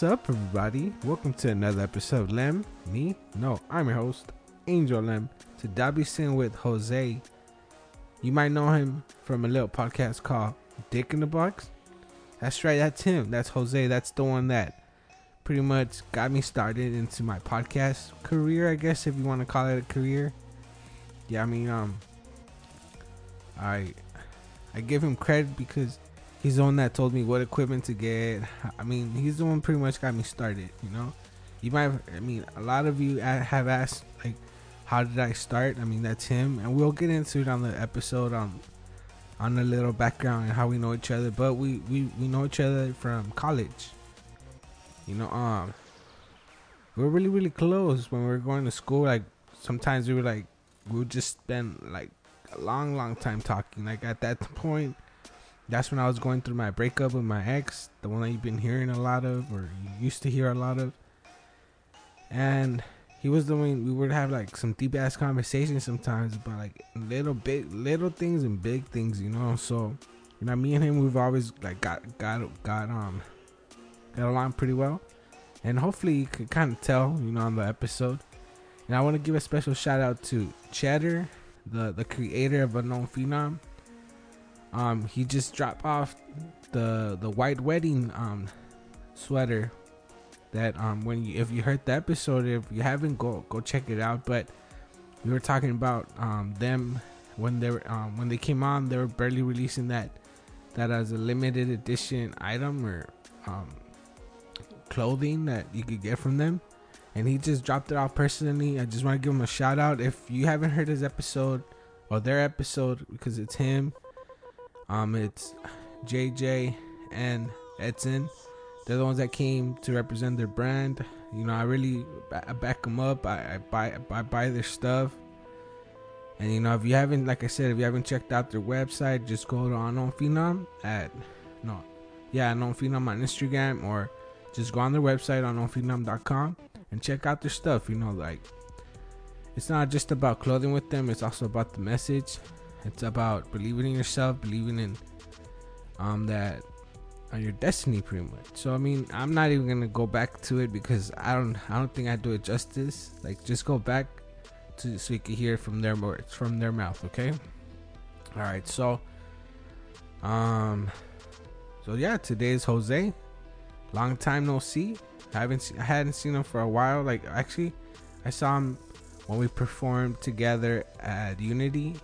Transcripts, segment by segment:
What's up, everybody? Welcome to another episode of Lem. Me? No, I'm your host, Angel Lem. Today I'll be sitting with Jose. You might know him from a little podcast called Dick in the Box. That's right, that's him. That's Jose. That's the one that pretty much got me started into my podcast career, I guess, if you want to call it a career. Yeah, I mean, um, I I give him credit because he's the one that told me what equipment to get. I mean, he's the one pretty much got me started. You know, you might. I mean, a lot of you have asked like, how did I start? I mean, that's him, and we'll get into it on the episode on on a little background and how we know each other. But we we we know each other from college. You know, um, we we're really really close when we were going to school. Like sometimes we were like we would just spend like a long long time talking. Like at that point that's when I was going through my breakup with my ex, the one that you've been hearing a lot of, or you used to hear a lot of. And he was one we would have like some deep ass conversations sometimes about like little big little things and big things, you know. So, you know, me and him we've always like got got got um got along pretty well. And hopefully you could kind of tell, you know, on the episode. And I want to give a special shout out to Cheddar, the the creator of Unknown Phenom um, he just dropped off the the white wedding um sweater that um when you if you heard the episode if you haven't go go check it out. But we were talking about um them when they were um when they came on they were barely releasing that that as a limited edition item or um clothing that you could get from them. And he just dropped it off personally. I just want to give him a shout out. If you haven't heard his episode or their episode because it's him um, it's JJ and Edson. They're the ones that came to represent their brand. You know, I really I back them up. I, I buy I buy their stuff. And you know, if you haven't, like I said, if you haven't checked out their website, just go to Unknown Phenom at no, yeah, Unknown Phenom on Instagram, or just go on their website unknownphenom.com and check out their stuff. You know, like it's not just about clothing with them; it's also about the message it's about believing in yourself, believing in um that on your destiny pretty much. So I mean, I'm not even gonna go back to it because I don't I don't think I do it justice. Like just go back to so you can hear from their words from their mouth, okay? Alright, so um so yeah, today is Jose. Long time no see. I haven't seen, I hadn't seen him for a while. Like actually I saw him when we performed together at Unity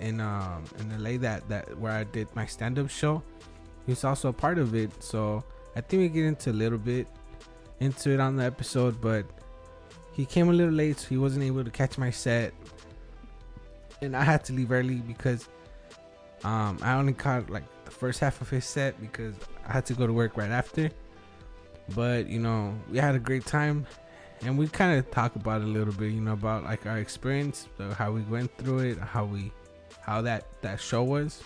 in um in LA that that where I did my stand up show. He was also a part of it, so I think we get into a little bit into it on the episode, but he came a little late, so he wasn't able to catch my set, and I had to leave early because um I only caught like the first half of his set because I had to go to work right after. But you know, we had a great time and we kind of talk about a little bit, you know, about like our experience, how we went through it, how we how that that show was.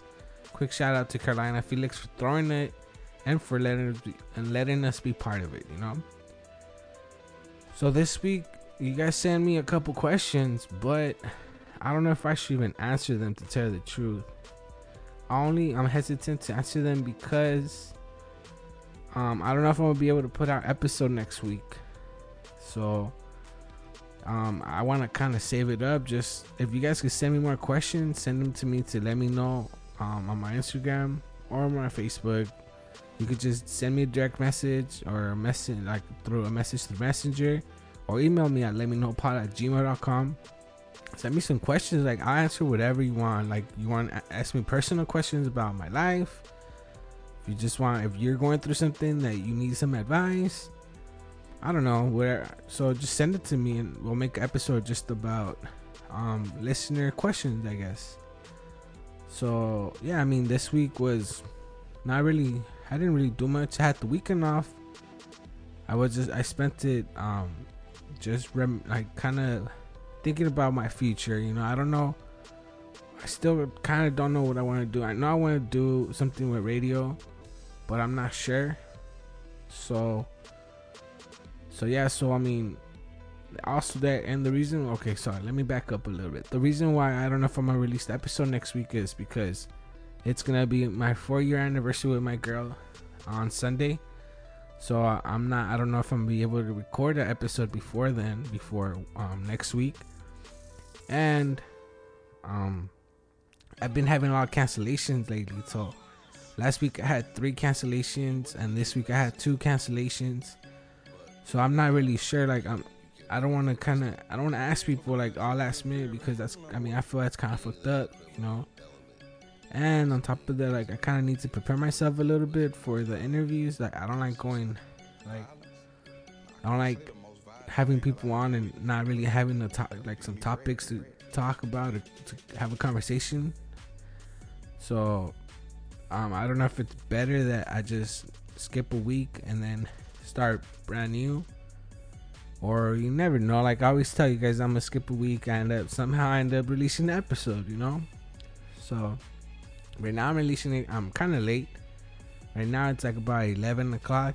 Quick shout out to Carolina Felix for throwing it and for letting us be, and letting us be part of it. You know. So this week, you guys sent me a couple questions, but I don't know if I should even answer them to tell the truth. Only I'm hesitant to answer them because um, I don't know if I'm gonna be able to put out episode next week. So um, I want to kind of save it up. Just if you guys could send me more questions, send them to me to let me know um, on my Instagram or my Facebook. You could just send me a direct message or a message like through a message to Messenger or email me at let me know pod at gmail.com. Send me some questions. Like I'll answer whatever you want. Like you want to ask me personal questions about my life. If you just want, if you're going through something that you need some advice, I don't know where. So just send it to me, and we'll make an episode just about um, listener questions, I guess. So yeah, I mean, this week was not really. I didn't really do much. I had the weekend off. I was just. I spent it um, just rem- like kind of thinking about my future. You know, I don't know. I still kind of don't know what I want to do. I know I want to do something with radio, but I'm not sure. So so yeah, so I mean, also that and the reason. Okay, sorry, let me back up a little bit. The reason why I don't know if I'm gonna release the episode next week is because it's gonna be my four year anniversary with my girl on Sunday. So uh, I'm not. I don't know if I'm gonna be able to record an episode before then, before um, next week. And um, I've been having a lot of cancellations lately. So last week I had three cancellations, and this week I had two cancellations. So I'm not really sure. Like I'm, I don't want to kind of. I don't want to ask people like all last minute because that's. I mean, I feel that's kind of fucked up, you know. And on top of that, like I kind of need to prepare myself a little bit for the interviews. Like I don't like going, like I don't like having people on and not really having the top, like some topics to talk about or to have a conversation. So um, I don't know if it's better that I just skip a week and then start brand new, or you never know. Like I always tell you guys, I'm gonna skip a week. I end up somehow I end up releasing the episode, you know. So Right now I'm releasing it. I'm kind of late. Right now it's like about 11 o'clock.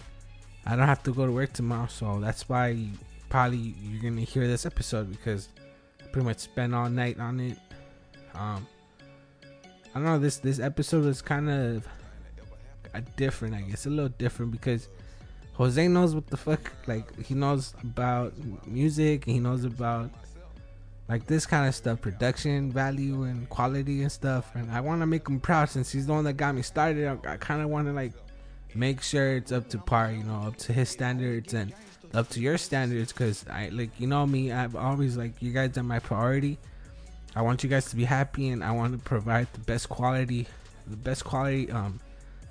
I don't have to go to work tomorrow, so that's why probably you're gonna hear this episode because I pretty much spent all night on it. Um, I don't know. This this episode is kind of a different, I guess, a little different because Jose knows what the fuck. Like he knows about music. He knows about like this kind of stuff, production value and quality and stuff. And I want to make him proud since he's the one that got me started. I, I kind of want to like make sure it's up to par, you know, up to his standards and up to your standards. Cause I like, you know me, I've always like you guys are my priority. I want you guys to be happy and I want to provide the best quality, the best quality um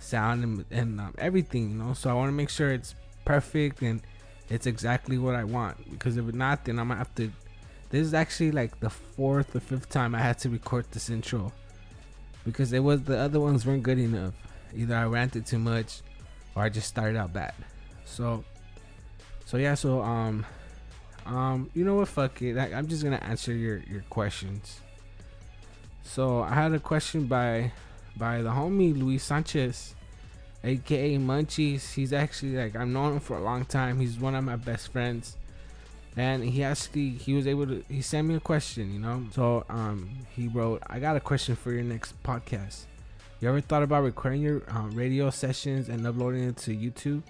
sound and, and um, everything, you know. So I want to make sure it's perfect and it's exactly what I want. Because if not, then I'm gonna have to this is actually like the fourth or fifth time I had to record this intro because it was the other ones weren't good enough. Either I ranted too much or I just started out bad. So, so yeah. So um, um, you know what? Fuck it. I, I'm just gonna answer your your questions. So I had a question by by the homie Luis Sanchez, aka Munchies. He's actually like I've known him for a long time. He's one of my best friends. And he actually he was able to he sent me a question you know? So um he wrote i got a question for your next podcast. You ever thought about recording your um, radio sessions and uploading it to youtube?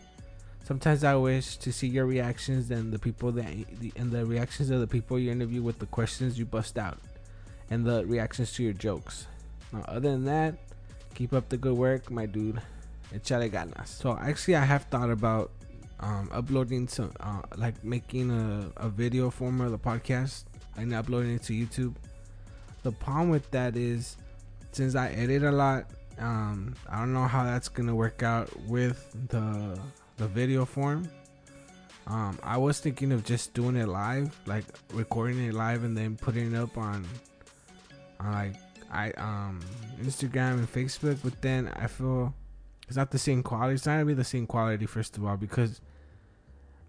Sometimes i wish to see your reactions and the people that and the reactions of the people you interview with the questions you bust out and the reactions to your jokes. Now other than that keep up the good work my dude ganas so actually i have thought about um, uploading to uh, like making a, a video form of the podcast and uploading it to YouTube. The problem with that is since I edit a lot, um, I don't know how that's gonna work out with the the video form. Um, I was thinking of just doing it live, like recording it live and then putting it up on, on like I um Instagram and Facebook. But then I feel it's not the same quality. It's not gonna be the same quality first of all because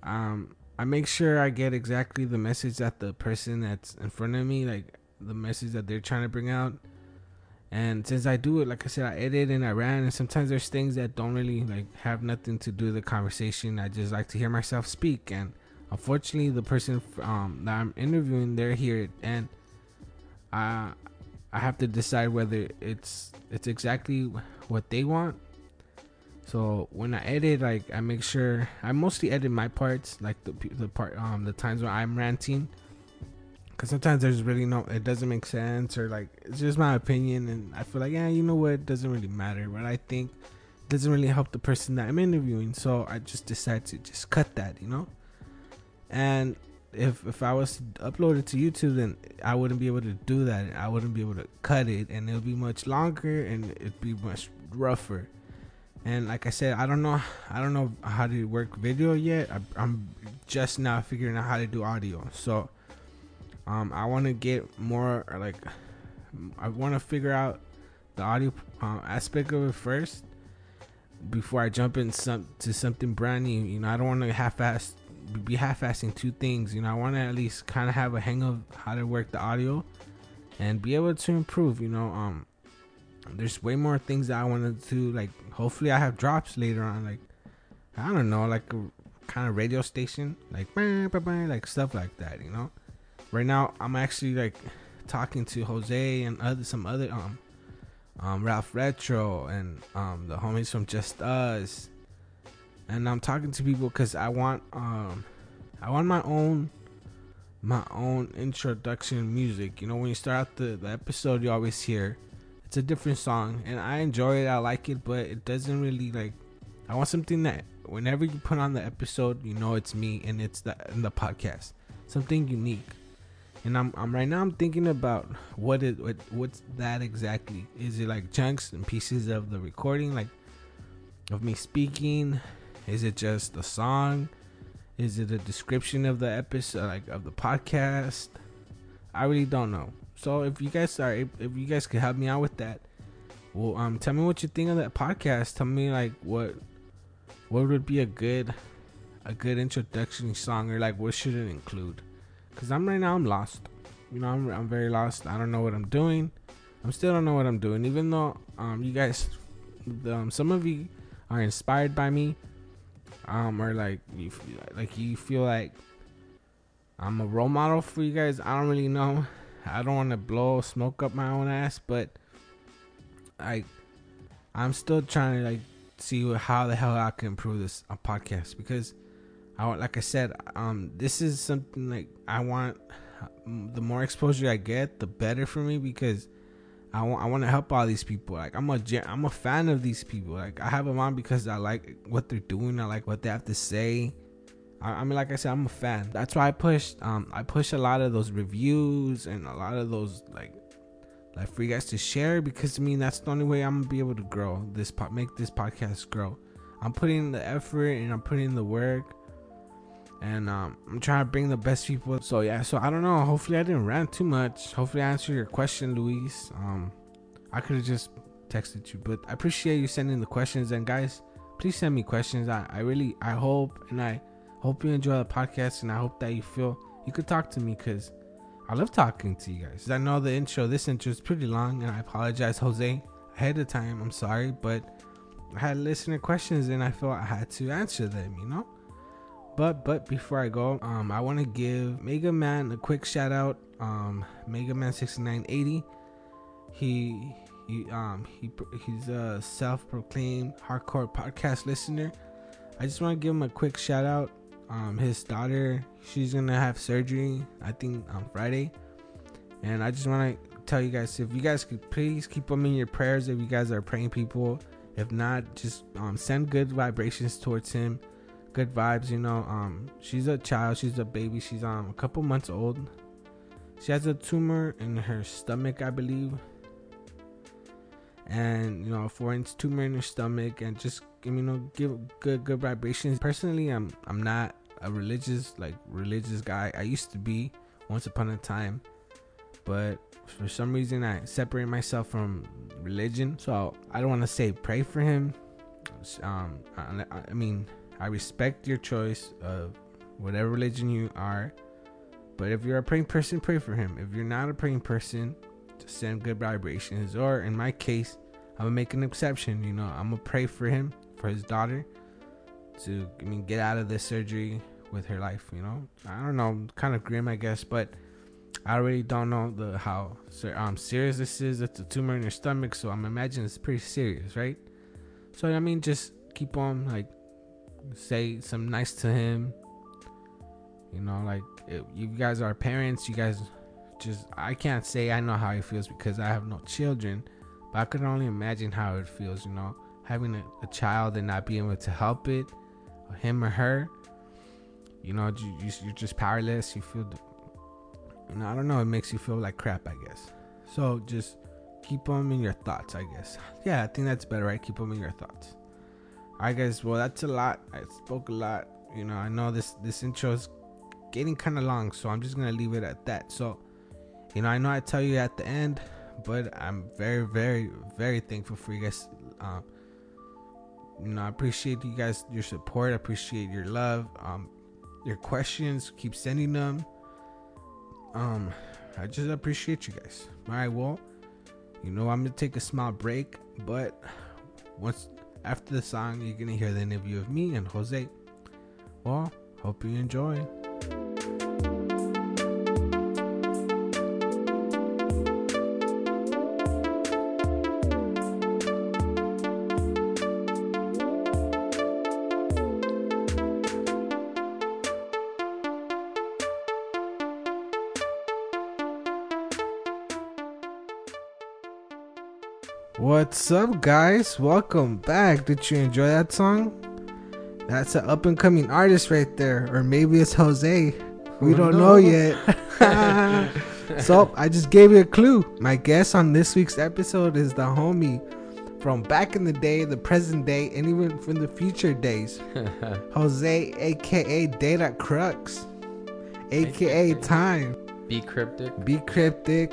um, I make sure I get exactly the message that the person that's in front of me, like the message that they're trying to bring out. And since I do it, like I said, I edit and I ran, and sometimes there's things that don't really like have nothing to do with the conversation. I just like to hear myself speak, and unfortunately, the person um, that I'm interviewing, they're here, and I I have to decide whether it's it's exactly what they want so when I edit, like I make sure I mostly edit my parts, like the the part um the times when I'm ranting, because sometimes there's really no it doesn't make sense or like it's just my opinion, and I feel like yeah you know what it doesn't really matter what I think doesn't really help the person that I'm interviewing, so I just decide to just cut that, you know. And if if I was to upload it to YouTube, then I wouldn't be able to do that. I wouldn't be able to cut it, and it'll be much longer and it'd be much rougher and like I said, I don't know, I don't know how to work video yet. I, am just now figuring out how to do audio. So, um, I want to get more like, I want to figure out the audio um, aspect of it first before I jump in some to something brand new. You know, I don't want to half-ass be half-assing two things. You know, I want to at least kind of have a hang of how to work the audio and be able to improve. You know, um, there's way more things that I want to do like. Hopefully, I have drops later on. Like, I don't know, like kind of radio station, like like stuff like that. You know. Right now, I'm actually like talking to Jose and other some other um um Ralph Retro and um the homies from Just Us and I'm talking to people because I want um I want my own my own introduction music. You know, when you start out the, the episode, you always hear it's a different song, and I enjoy it. I like it, but it doesn't really like. I want something that whenever you put on the episode, you know it's me and it's the in the podcast, something unique. And I'm, I'm right now. I'm thinking about what it what, what's that exactly? Is it like chunks and pieces of the recording, like of me speaking? Is it just a song? Is it a description of the episode, like of the podcast? I really don't know. So if you guys are, if you guys could help me out with that, well, um, tell me what you think of that podcast. Tell me like what, what would be a good, a good introduction song, or like what should it include? Cause I'm right now I'm lost. You know, I'm I'm very lost. I don't know what I'm doing. I'm still don't know what I'm doing. Even though um you guys, um, some of you are inspired by me um, or like you like you feel like I'm a role model for you guys. I don't really know. I don't want to blow smoke up my own ass, but I I'm still trying to like see how the hell I can improve this uh, podcast because I like I said, um, this is something like I want. The more exposure I get, the better for me because I want I want to help all these people. Like I'm a I'm a fan of these people. Like I have them on because I like what they're doing. I like what they have to say. I, I mean, like I said, I'm a fan. That's why I pushed. Um, I push a lot of those reviews and a lot of those like like for you guys to share because I mean that's the only way I'm gonna be able to grow this pot, make this podcast grow. I'm putting the effort and I'm putting the work and um, I'm trying to bring the best people. So yeah, so I don't know. Hopefully I didn't rant too much. Hopefully I answered your question, Luis. Um, I could have just texted you, but I appreciate you sending the questions. And guys, please send me questions. I, I really I hope and I hope you enjoy the podcast, and I hope that you feel you could talk to me because I love talking to you guys. I know the intro, this intro is pretty long, and I apologize, Jose, ahead of time. I'm sorry, but I had listener questions and I felt I had to answer them. You know. But but before I go, um, I want to give Mega Man a quick shout out. Um, Mega Man 6980. He he um he he's a self-proclaimed hardcore podcast listener. I just want to give him a quick shout out. Um, his daughter, she's gonna have surgery. I think on Friday, and I just want to tell you guys if you guys could please keep them in your prayers. If you guys are praying people, if not, just um, send good vibrations towards him good vibes, you know. Um, she's a child, she's a baby, she's um a couple months old. She has a tumor in her stomach, I believe, and you know, a four-inch tumor in her stomach, and just you know, give good good vibrations. Personally, I'm I'm not a religious like religious guy. I used to be once upon a time, but for some reason I separate myself from religion. So I don't want to say pray for him. Um, I, I mean I respect your choice of whatever religion you are. But if you're a praying person, pray for him. If you're not a praying person, just send good vibrations. Or in my case, I'm gonna make an exception. You know, I'm gonna pray for him, for his daughter, to I mean get out of this surgery with her life. You know, I don't know, kind of grim, I guess, but I really don't know the how um serious this is. It's a tumor in your stomach, so I'm imagining it's pretty serious, right? So I mean, just keep on like say some nice to him. You know, like you guys are parents, you guys just I can't say I know how he feels because I have no children, but I could only imagine how it feels. You know, having a, a child and not being able to help it, or him or her. You know, you, you you're just powerless. You feel, you know, I don't know. It makes you feel like crap, I guess. So just keep them in your thoughts, I guess. Yeah, I think that's better, right? Keep them in your thoughts. Alright guys, well that's a lot. I spoke a lot. You know, I know this this intro is getting kind of long, so I'm just gonna leave it at that. So, you know, I know I tell you at the end, but I'm very, very, very thankful for you guys. Um, you know, I appreciate you guys your support. I appreciate your love. Um, your questions. Keep sending them. Um, I just appreciate you guys. All right, well, you know, I'm gonna take a small break, but once after the song, you're gonna hear the interview of me and Jose. Well, hope you enjoy. What's up, guys? Welcome back. Did you enjoy that song? That's an up and coming artist right there, or maybe it's Jose. We don't know yet. so I just gave you a clue. My guest on this week's episode is the homie from back in the day, the present day, and even from the future days. Jose, aka Data Crux, AKA. Time. B-Cryptik. Be cryptic.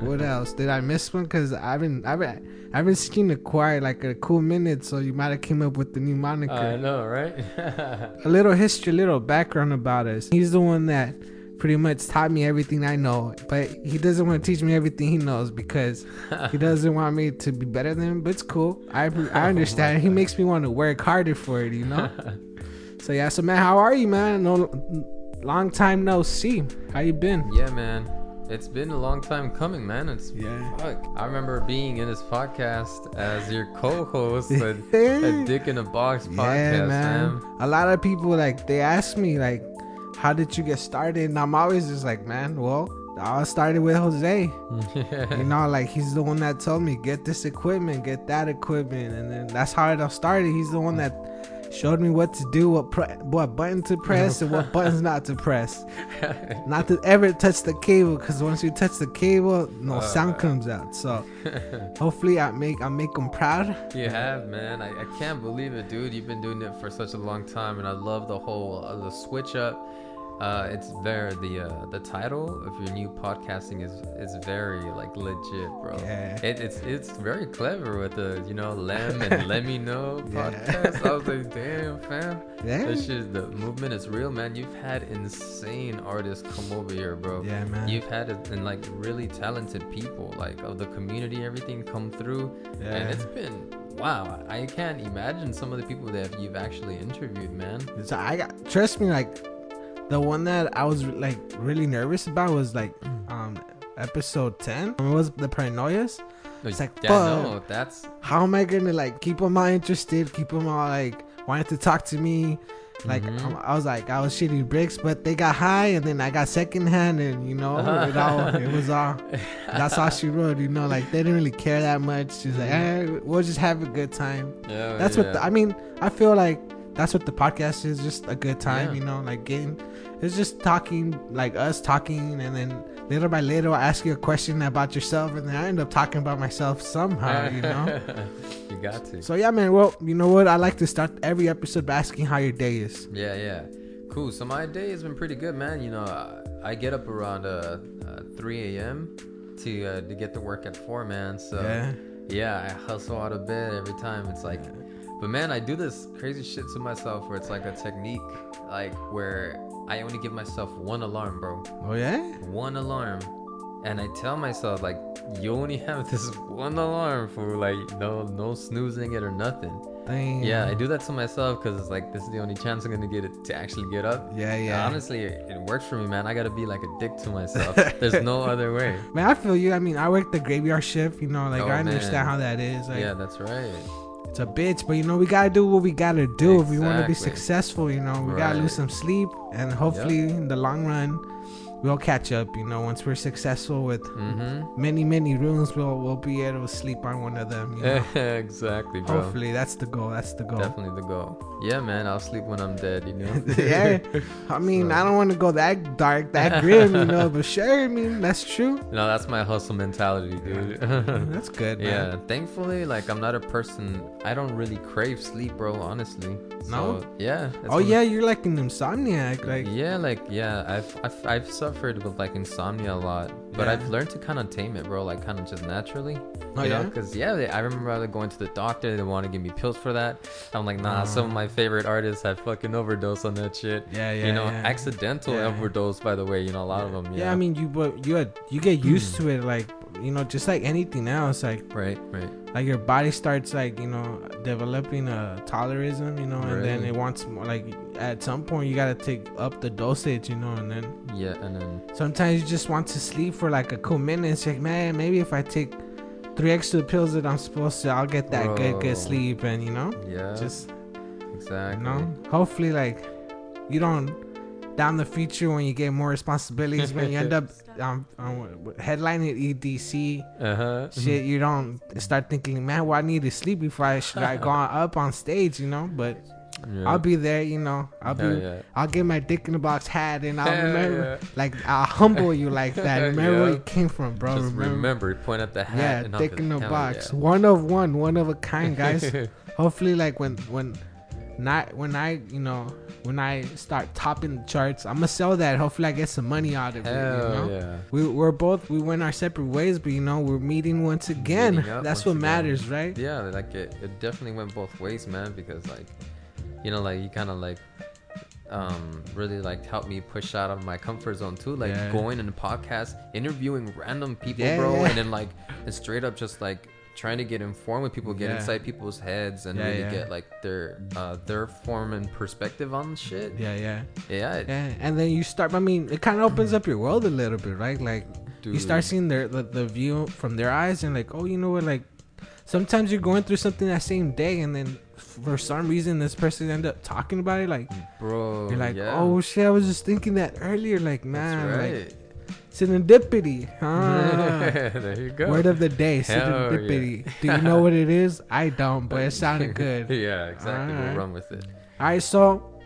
What else? Did I miss one? Cause I've been I've been I've been seen the choir like a cool minute. So you might have came up with the new moniker. I know, right? a little history, a little background about us. He's the one that pretty much taught me everything I know, but he doesn't want to teach me everything he knows because he doesn't want me to be better than him. But it's cool. I I oh understand. he makes me want to work harder for it, you know. so yeah. So man, how are you, man? No, long time no see. How you been? yeah, man. It's been a long time coming, man. It's Yeah. fuck. I remember being in this podcast as your co-host, a, a Dick in a Box podcast, man. A lot of people like they ask me like, how did you get started? And I'm always just like, man, well, I started with Jose. You know, like he's the one that told me get this equipment, get that equipment, and then that's how it all started. He's the one that showed me what to do, what pre- what button to press, and what buttons not to press. Not to ever touch the cable, because once you touch the cable, no Uh. sound comes out. So hopefully, I make I make them proud. You have, man. I, I can't believe it, dude. You've been doing it for such a long time, and I love the whole uh, the switch up. Uh, it's very the uh, the title of your new podcasting is is very like legit, bro. Yeah. It, it's it's very clever with the you know Lem and Let Me Know Yeah. podcast. I was like, damn, fam. Yeah. This shit, the movement is real, man. You've had insane artists come over here, bro. Yeah, man. You've had it, and like really talented people, like of the community, everything come through, yeah. and it's been wow. I can't imagine some of the people that you've actually interviewed, man. So I got trust me, like the one that I was like really nervous about was like um episode ten. It was the paranoias. It's like, yeah, no, that's How am I gonna like keep them all interested? Keep them all like wanting to talk to me. Like Mhm. um, I was like I was shitting bricks, but they got high, and then I got second hand, and you know it all it was all. That's all she wrote, you know. Like they didn't really care that much. She's like, eh, we'll just have a good time. yeah, That's yeah. what the, I mean. I feel like that's what the podcast is. Just a good time, Yeah. you know. Like getting, it's just talking, like us talking, and then little by little, I ask you a question about yourself, and then I end up talking about myself somehow, you know. you got to. so yeah, man. Well, you know what? I like to start every episode by asking how your day is. Yeah, yeah. Cool. So my day has been pretty good, man. You know, I, I get up around uh, uh 3 a.m. to uh, to get to work at 4, man. So yeah. yeah, I hustle out of bed every time. It's like, but man, I do this crazy shit to myself where it's like a technique, like where I only give myself one alarm, bro. Oh yeah. One alarm. And I tell myself like you only have this one alarm for like no no snoozing it or nothing. Dang. Yeah, I do that to myself because it's like this is the only chance I'm gonna get it to actually get up. Yeah, yeah. Honestly, it, it works for me, man. I gotta be like a dick to myself. There's no other way. Man, I feel you. I mean, I work the graveyard shift. You know, like Oh, I understand man. how that is. Like, yeah, that's right. It's a bitch, but you know we gotta do what we gotta do if we want to be successful. You know, we gotta lose some sleep, and hopefully in the long run, we'll catch up. You know, once we're successful with Mm-hmm. many many rooms, we'll we'll be able to sleep on one of them. You know? exactly, bro. hopefully, that's the goal. That's the goal. Definitely the goal. Yeah, man. I'll sleep when I'm dead. You know. yeah, I mean, So- I don't want to go that dark, that grim, you know, but sure, I mean, that's true. No, that's my hustle mentality, dude. That's good, man. yeah. Thankfully, like I'm not a person. I don't really crave sleep, bro. Honestly. No? Yeah. Oh yeah, you're like an insomniac, like yeah, like yeah, I've, I've I've suffered with like insomnia a lot, but Yeah. I've learned to kind of tame it, bro. Like kind of just naturally, Oh, you know? yeah? Because yeah, they, I remember I was going to the doctor. They want to give me pills for that. I'm like, nah. Some of ah. my favorite artists have fucking overdose on that shit. yeah, yeah, you know, yeah. accidental overdose, by the way. You know, a lot of them. Yeah, I mean, you but you had, you get used hmm. to it, like you know, just like anything else, like right, right. like your body starts like you know developing a tolerism, you know, and then it wants more. Like at some point, you gotta take up the dosage, you know, and then Yeah, and then sometimes you just want to sleep for like a cool minute. It's like, man, maybe if I take three extra pills that I'm supposed to, I'll get that good good sleep, and you know, yeah, just exactly. you know, hopefully like you don't down the future when you get more responsibilities, when you end up um, um, headlining EDC Uh-huh. shit, you don't start thinking, man, well, I need to sleep before I should I go up on stage, you know. But Yeah. I'll be there, you know. I'll be, yeah. I'll get my dick in the box hat, and I'll remember, like, I'll humble you like that. Remember where you came from, bro. Just remember, remember, point at the hat. yeah, and dick in the box, one of one, one of a kind, guys. Hopefully, like when when not when I you know when I start topping the charts, I'm gonna sell that. Hopefully, I get some money out of it. You Hell know? yeah. We we're both we went our separate ways, but you know we're meeting once again. Meeting That's once what again. matters, right? Yeah, like it, it definitely went both ways, man. Because like, you know, like you kind of like, um, really like helped me push out of my comfort zone too. Like Yeah. going in a podcast, interviewing random people, Yeah, bro, yeah. and then like, and straight up just like trying to get informed with people, get inside people's heads, and really get like their uh their form and perspective on shit. Yeah, yeah, Yeah, it- yeah. And then you start. I mean, it kind of opens up your world a little bit, right? Like you start seeing their the, the view from their eyes, and like, oh, you know what? Like sometimes you're going through something that same day, and then for some reason this person ended up talking about it. Like bro. you're like, yeah. oh shit, I was just thinking that earlier. Like, man, like right. serendipity. Huh? there you go. Word of the day, Hell yeah. Do you know what it is? I don't, but it sounded good. yeah, exactly. Alright. We'll run with it. All right, so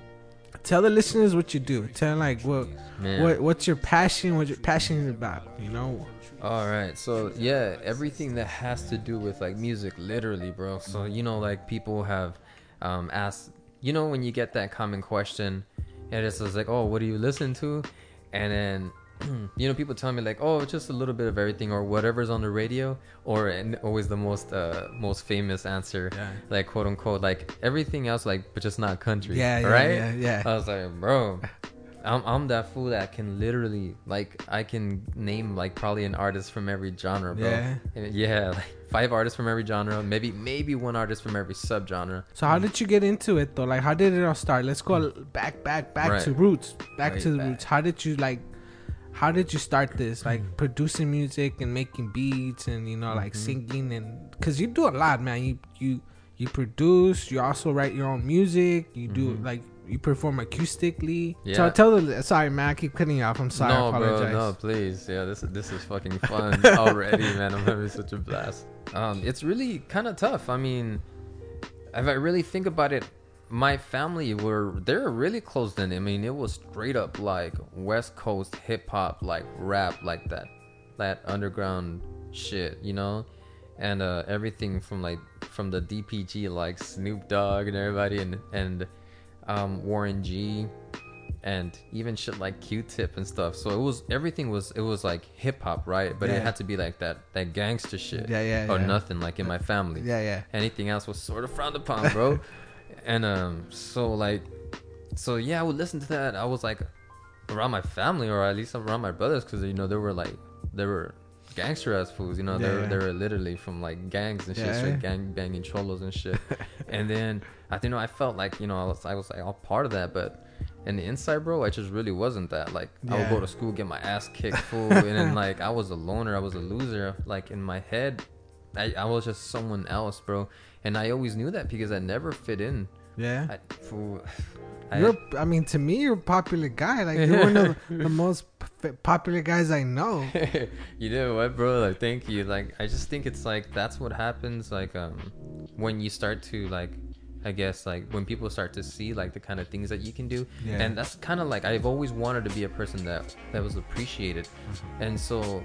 tell the listeners what you do. Tell like what Man. what what's your passion, what you're passionate about. You know. All right, so yeah, everything that has to do with like music, literally, bro. So you know, like people have um, asked, you know, when you get that common question, and it's just like, oh, what do you listen to? And then, you know, people tell me like, oh, just a little bit of everything, or whatever's on the radio, or and always the most uh, most famous answer, Yeah. like quote unquote, like everything else, like but just not country, Yeah, yeah, right? yeah, yeah. I was like, bro, I'm, I'm that fool that can literally like I can name like probably an artist from every genre, bro. Yeah. Yeah, like five artists from every genre, maybe maybe one artist from every subgenre. So how did you get into it though? Like how did it all start? Let's go back, back, back Right. to roots. Back Way to the back. roots. How did you like? How did you start this? Like producing music and making beats and you know like Mhm. singing and because you do a lot, man. You you you produce. You also write your own music. You do Mhm. like you perform acoustically. Yeah. So tell the sorry, man. I keep cutting you off. I'm sorry. I no, apologize. bro, no, please. Yeah, this this is fucking fun already, man. I'm having such a blast. Um, it's really kind of tough. I mean, if I really think about it, my family were they're really closed in. I mean, it was straight up like West Coast hip hop, like rap, like that, that underground shit, you know, and uh, everything from like from the DPG, like Snoop Dogg and everybody, and and um, Warren G and even shit like Q-Tip and stuff. So it was everything was it was like hip hop, right? But Yeah. it had to be like that that gangster shit, Yeah, yeah, or yeah. nothing like in my family. Yeah, yeah. Anything else was sort of frowned upon, bro. and um, so like, so yeah, I would listen to that. I was like around my family, or at least around my brothers, because you know they were like they were gangster ass fools. You know, they Yeah, were yeah. they were literally from like gangs and shit, Yeah. straight gang banging cholos and shit. and then I think you know I felt like you know I was I was like all part of that, but. in the inside, bro, I just really wasn't that. Like, I would go to school, get my ass kicked, fool, and then like I was a loner, I was a loser. Like in my head, I, I was just someone else, bro. And I always knew that because I never fit in. Yeah. I, fool, I, You're, I mean, to me, you're a popular guy. Like you're one of the, the most p- popular guys I know. you know what, bro? Like, thank you. Like, I just think it's like that's what happens. Like, um, when you start to like, I guess like when people start to see like the kind of things that you can do, Yeah. and that's kind of like I've always wanted to be a person that that was appreciated, Mm-hmm. and so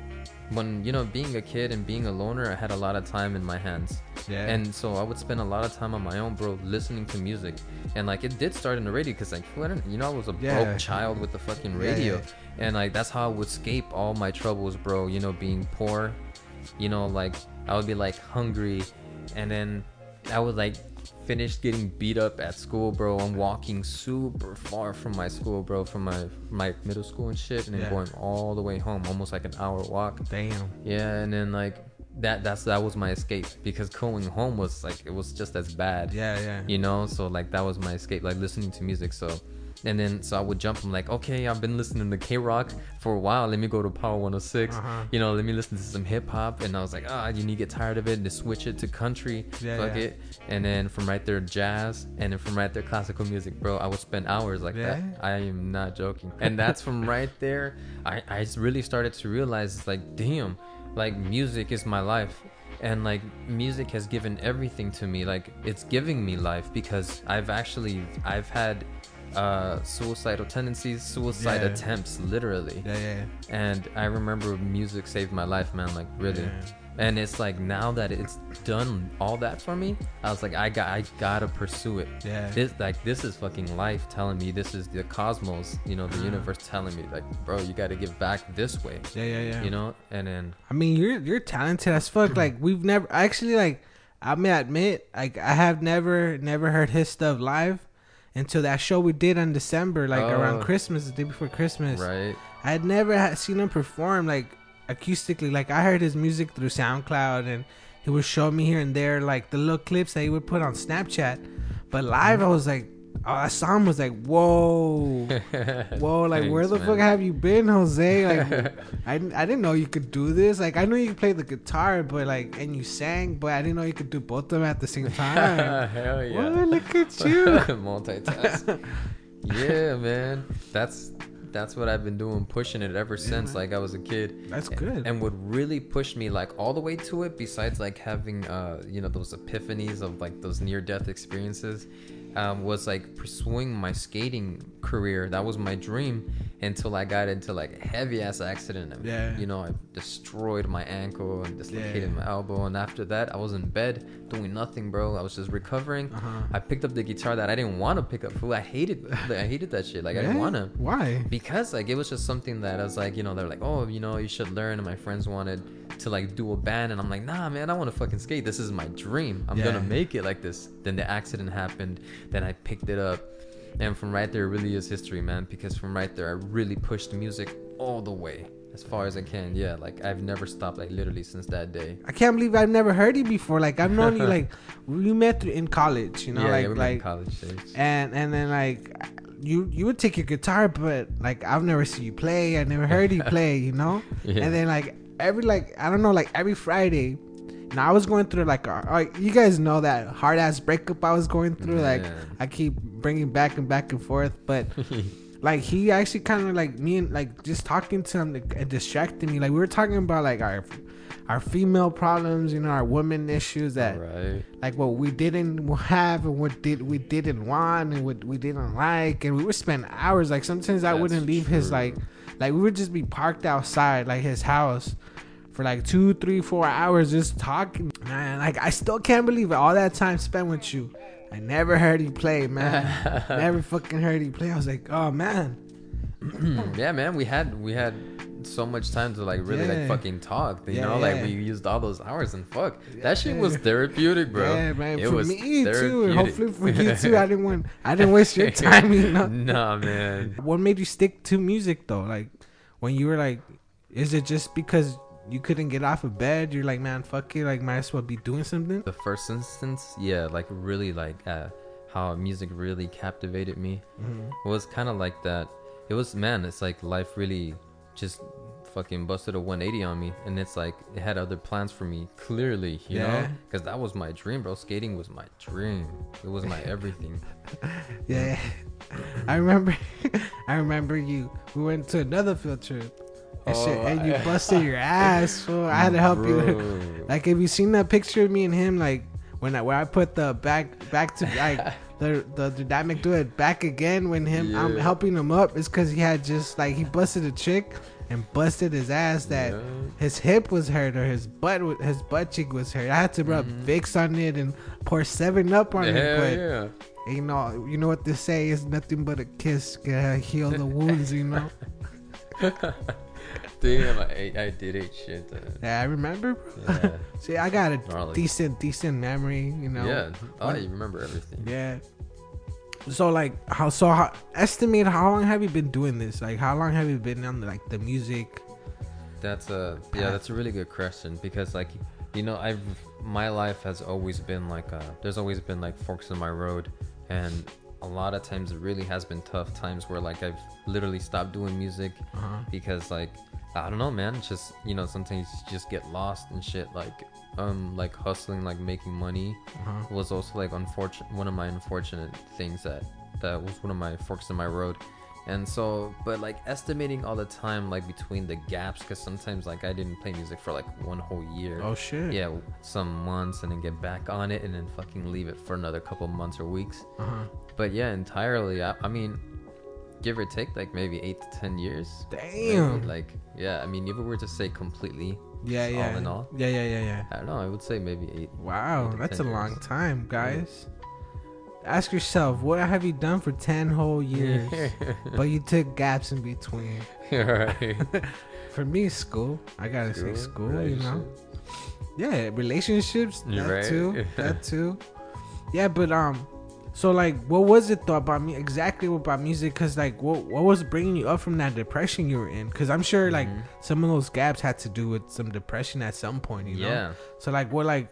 when you know being a kid and being a loner, I had a lot of time in my hands. Yeah. And so I would spend a lot of time on my own, bro, listening to music. And like it did start in the radio because like you know I was a Yeah. broke child with the fucking radio, yeah. and like that's how I would escape all my troubles, bro. You know, being poor, you know, like I would be like hungry, and then I would like finish getting beat up at school, bro. I'm walking super far from my school, bro, from my my middle school and shit, and then Yeah. going all the way home, almost like an hour walk. Damn. Yeah, and then like that that's that was my escape because going home was like it was just as bad. Yeah, yeah. You know, so like that was my escape, like listening to music. So And then so I would jump. I'm like, okay, I've been listening to KROQ for a while. Let me go to Power 106. Uh-huh. You know, let me listen to some hip hop. And I was like, ah, you need to get tired of it and to switch it to country. Yeah, Fuck yeah. it. And then from right there, jazz. And then from right there, classical music, bro. I would spend hours like that. I am not joking. And that's from right there. I, I really started to realize it's like, damn, like music is my life. And like music has given everything to me. Like it's giving me life because I've actually I've had uh suicidal tendencies, suicide Yeah. attempts literally. Yeah, yeah. And I remember music saved my life, man, like really. Yeah. And it's like now that it's done all that for me, I was like I got I gotta pursue it. Yeah. This like this is fucking life telling me this is the cosmos, you know, the universe telling me like, bro, you got to give back this way, Yeah, yeah, yeah. you know. And then I mean, you're you're talented as fuck. Like we've never actually like I may admit like I have never never heard his stuff live until that show we did in December, like around Oh. Christmas, the day before Christmas. right, I had never seen him perform like acoustically. Like I heard his music through SoundCloud, and he would show me here and there like the little clips that he would put on Snapchat. But live, I was like, I was like, whoa. Whoa, like where the man. fuck have you been, Jose? Like, I, didn't- I didn't know you could do this. Like, I knew you could play the guitar, but like, and you sang, but I didn't know you could do both of them at the same time. Hell yeah. Whoa, look at you. multitask. yeah, man. That's that's what I've been doing, pushing it ever since like I was a kid. That's And- good. And what really pushed me like all the way to it, besides like having uh you know those epiphanies of like those near death experiences, um, was like pursuing my skating career. That was my dream until I got into like a heavy ass accident. And, Yeah. You know, I destroyed my ankle and dislocated Yeah. my elbow. And after that, I was in bed doing nothing, bro. I was just recovering. Uh-huh. I picked up the guitar that I didn't want to pick up. Fool, I hated, I hated that shit. Like I didn't want to Why? because like it was just something that I was like, you know, they're like, oh, you know, you should learn. And my friends wanted to like do a band, and I'm like, nah, man, I want to fucking skate. This is my dream. I'm Yeah. gonna make it like this. Then the accident happened. Then I picked it up, and from right there, it really is history, man. Because from right there, I really pushed music all the way as far as I can. Yeah, like I've never stopped, like literally since that day. I can't believe I've never heard you before. Like I've known you like we met in college, you know, yeah, like yeah, we met in college days. and and then like you you would take your guitar, but like I've never seen you play. I never heard you play, you know. Yeah. And then like every like I don't know like every Friday. Now I was going through like, a, like you guys know that hard ass breakup I was going through. Like I keep bringing back and back and forth, but like he actually kind of like me and like just talking to him like, it distracted me. Like we were talking about like our our female problems, you know, our women issues that right. like what we didn't have and what did we didn't want and what we didn't like and we would spend hours like sometimes I That's wouldn't leave his like like we would just be parked outside like his house for like two three four hours just talking man like I still can't believe it all that time spent with you I never heard you play man never fucking heard you play I was like oh man yeah, man, we had we had so much time to like really Yeah. like fucking talk. You Yeah, know, like we used all those hours and fuck. Yeah. That shit was therapeutic, bro. yeah man It for was me too hopefully for you too I didn't want I didn't waste your time you know Nah, man. What made you stick to music though? Like when you were like, is it just because you couldn't get off of bed? You're like, man, fuck it. Like, might as well be doing something. The first instance, yeah, like really like uh, how music really captivated me. Mhm. It was kind of like that. It was man, it's like life really just fucking busted a 180 on me, and it's like it had other plans for me. Clearly, you know, because that was my dream, bro. Skating was my dream. It was my everything. Yeah, I remember. I remember you. We went to another field trip. And, shit, Oh, and you busted your ass. I had to help you. Like, have you seen that picture of me and him? Like when I where I put the back back to like the the dynamic do it back again when him I'm helping him up. It's because he had just like he busted a chick and busted his ass that Yeah. his hip was hurt or his butt his butt cheek was hurt. I had to rub Mhm. Vicks on it and pour Seven Up on Hell it. But yeah. you know you know what they say is nothing but a kiss can heal the wounds. You know. Damn, I, I did eat shit. uh, Yeah, I remember. Yeah. See, I got a Gnarly. decent decent memory. You know. yeah. Oh, you remember everything. Yeah. So like how so how, estimate how long have you been doing this? Like how long have you been on like the music? That's a yeah, that's a really good question because like you know I've my life has always been like uh there's always been like forks in my road and a lot of times it really has been tough times where like I've literally stopped doing music Uh-huh. because like I don't know, man. Just you know sometimes you just get lost and shit. Like um like hustling, like making money Uh-huh. was also like unfortunate. One of my unfortunate things that that was one of my forks in my road. And so, but like estimating all the time, like between the gaps, because sometimes like I didn't play music for like one whole year Oh shit. yeah some months and then get back on it and then fucking leave it for another couple months or weeks Uh-huh. but yeah entirely i, I mean give or take like maybe eight to ten years maybe, Damn. like yeah i mean if we were to say completely yeah, yeah, all yeah. in all. Yeah, yeah, yeah, yeah. i don't know i would say maybe eight Wow, Eight that's a 10 long years. time, guys. Ask yourself, what have you done for 10 whole years? but you took gaps in between. right For me, school. I gotta say school, you know? Yeah, relationships, You're that right. too. That too. Yeah, but um so like what was it though about me exactly about music cuz like what what was bringing you up from that depression you were in cuz I'm sure like Mhm. some of those gaps had to do with some depression at some point, you know. yeah So like what like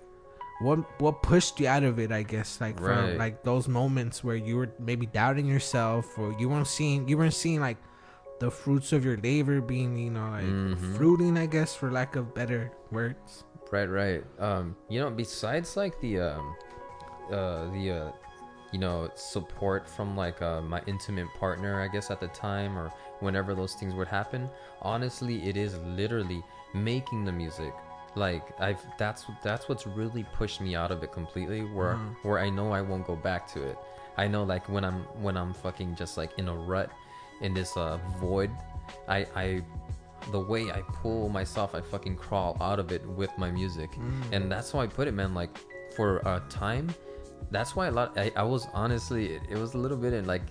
what what pushed you out of it, I guess, like from like those moments where you were maybe doubting yourself or you weren't seeing you weren't seeing like the fruits of your labor being, you know, like Mhm. fruiting, I guess, for lack of better words. Right, right. Um, you know, besides like the um, uh, the uh, you know, support from like uh, my intimate partner, I guess at the time or whenever those things would happen. Honestly, it is literally making the music. Like I've that's that's what's really pushed me out of it completely. Where Mhm. where I know I won't go back to it. I know like when I'm when I'm fucking just like in a rut, in this uh void, I I the way I pull myself, I fucking crawl out of it with my music, Mm. and that's how I put it, man. Like for a time, that's why a lot. I, I was honestly, it, it was a little bit in like,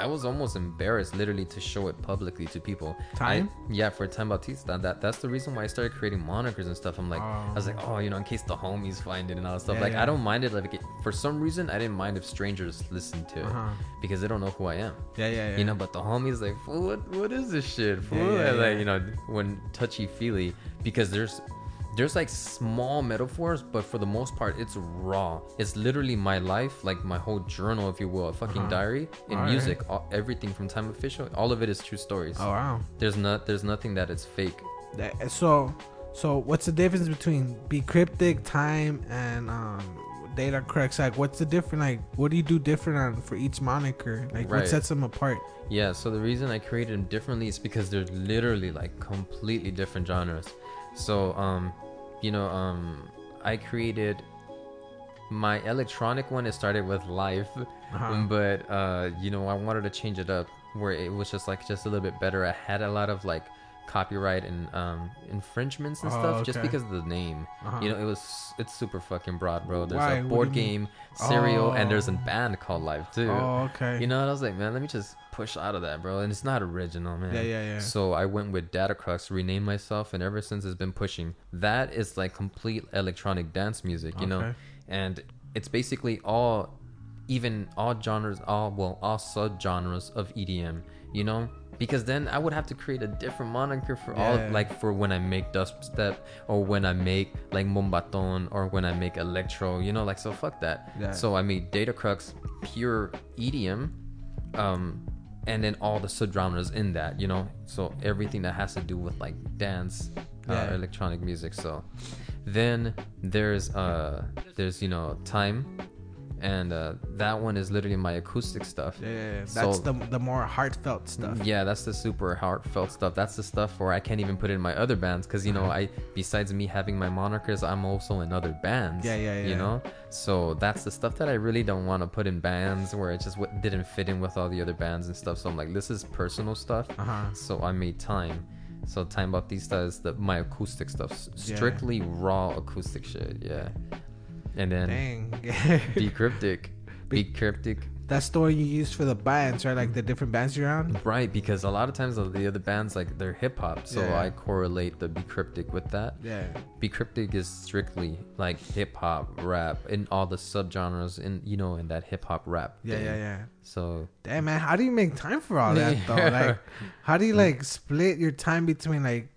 I was almost embarrassed, literally, to show it publicly to people. Time? I, yeah, for Time Bautista. That that's the reason why I started creating monikers and stuff. I'm like, I was like, oh, you know, in case the homies find it and all that stuff. Yeah, like, yeah. I don't mind it. Like, for some reason, I didn't mind if strangers listen to it Uh-huh. because they don't know who I am Yeah, yeah, yeah. you know but the homies like what what is this shit fool yeah, like you know when touchy feely because there's there's like small metaphors but for the most part it's raw it's literally my life like my whole journal if you will a fucking Uh-huh. diary in Alright. music all, everything from time official all of it is true stories oh wow. there's not there's nothing that is fake That, so, so what's the difference between B-Cryptik, time, and um, data crux? Like, what's the different? Like, what do you do different on for each moniker? Like, what sets them apart? Yeah, so the reason I created them differently is because they're literally like completely different genres. So, um, you know, um, I created my electronic one. It started with life, Uh-huh. but uh, you know, I wanted to change it up where it was just like just a little bit better. I had a lot of like copyright and um infringements and Oh, stuff just because of the name. Uh-huh. You know, it was it's super fucking broad, bro. There's Why? a board do you mean? game, cereal, and there's a Oh. band called Life too. Oh, okay. You know, and I was like, man, let me just push out of that, bro. And it's not original, man. Yeah, yeah, yeah. So I went with Datacrux, renamed myself, and ever since it's been pushing. That is like complete electronic dance music, you know? And it's basically all, even all genres, all, well, all subgenres of EDM, you know? Because then I would have to create a different moniker for all, Yeah. like for when I make dubstep or when I make like Moombahton or when I make electro, you know? Like, so fuck that. Yeah. So I made Datacrux pure EDM, um, and then all the subgenres in that, you know. So everything that has to do with like dance, Yeah. uh, electronic music. So then there's uh there's you know time, and uh, that one is literally my acoustic stuff. Yeah, yeah, yeah. So- that's the the more heartfelt stuff. Yeah, that's the super heartfelt stuff. That's the stuff where I can't even put in my other bands because you know I besides me having my monikers, I'm also in other bands. Yeah, yeah, yeah. You know, so that's the stuff that I really don't want to put in bands where it just w- didn't fit in with all the other bands and stuff. So I'm like, this is personal stuff. Uh huh. So I made time. So time Bautista is the my acoustic stuff, s- Yeah. strictly raw acoustic shit. Yeah, and then Dang. B-Cryptik, be cryptic. that's the one you use for the bands, right? Like the different bands you're on. Right, because a lot of times the other bands like they're hip hop, so Yeah. I correlate the B-Cryptik with that. Yeah. B-Cryptik is strictly like hip hop, rap, and all the subgenres, in you know, in that hip hop rap. Yeah, thing. yeah, yeah. So Damn man, how do you make time for all that though? Like, how do you like split your time between like?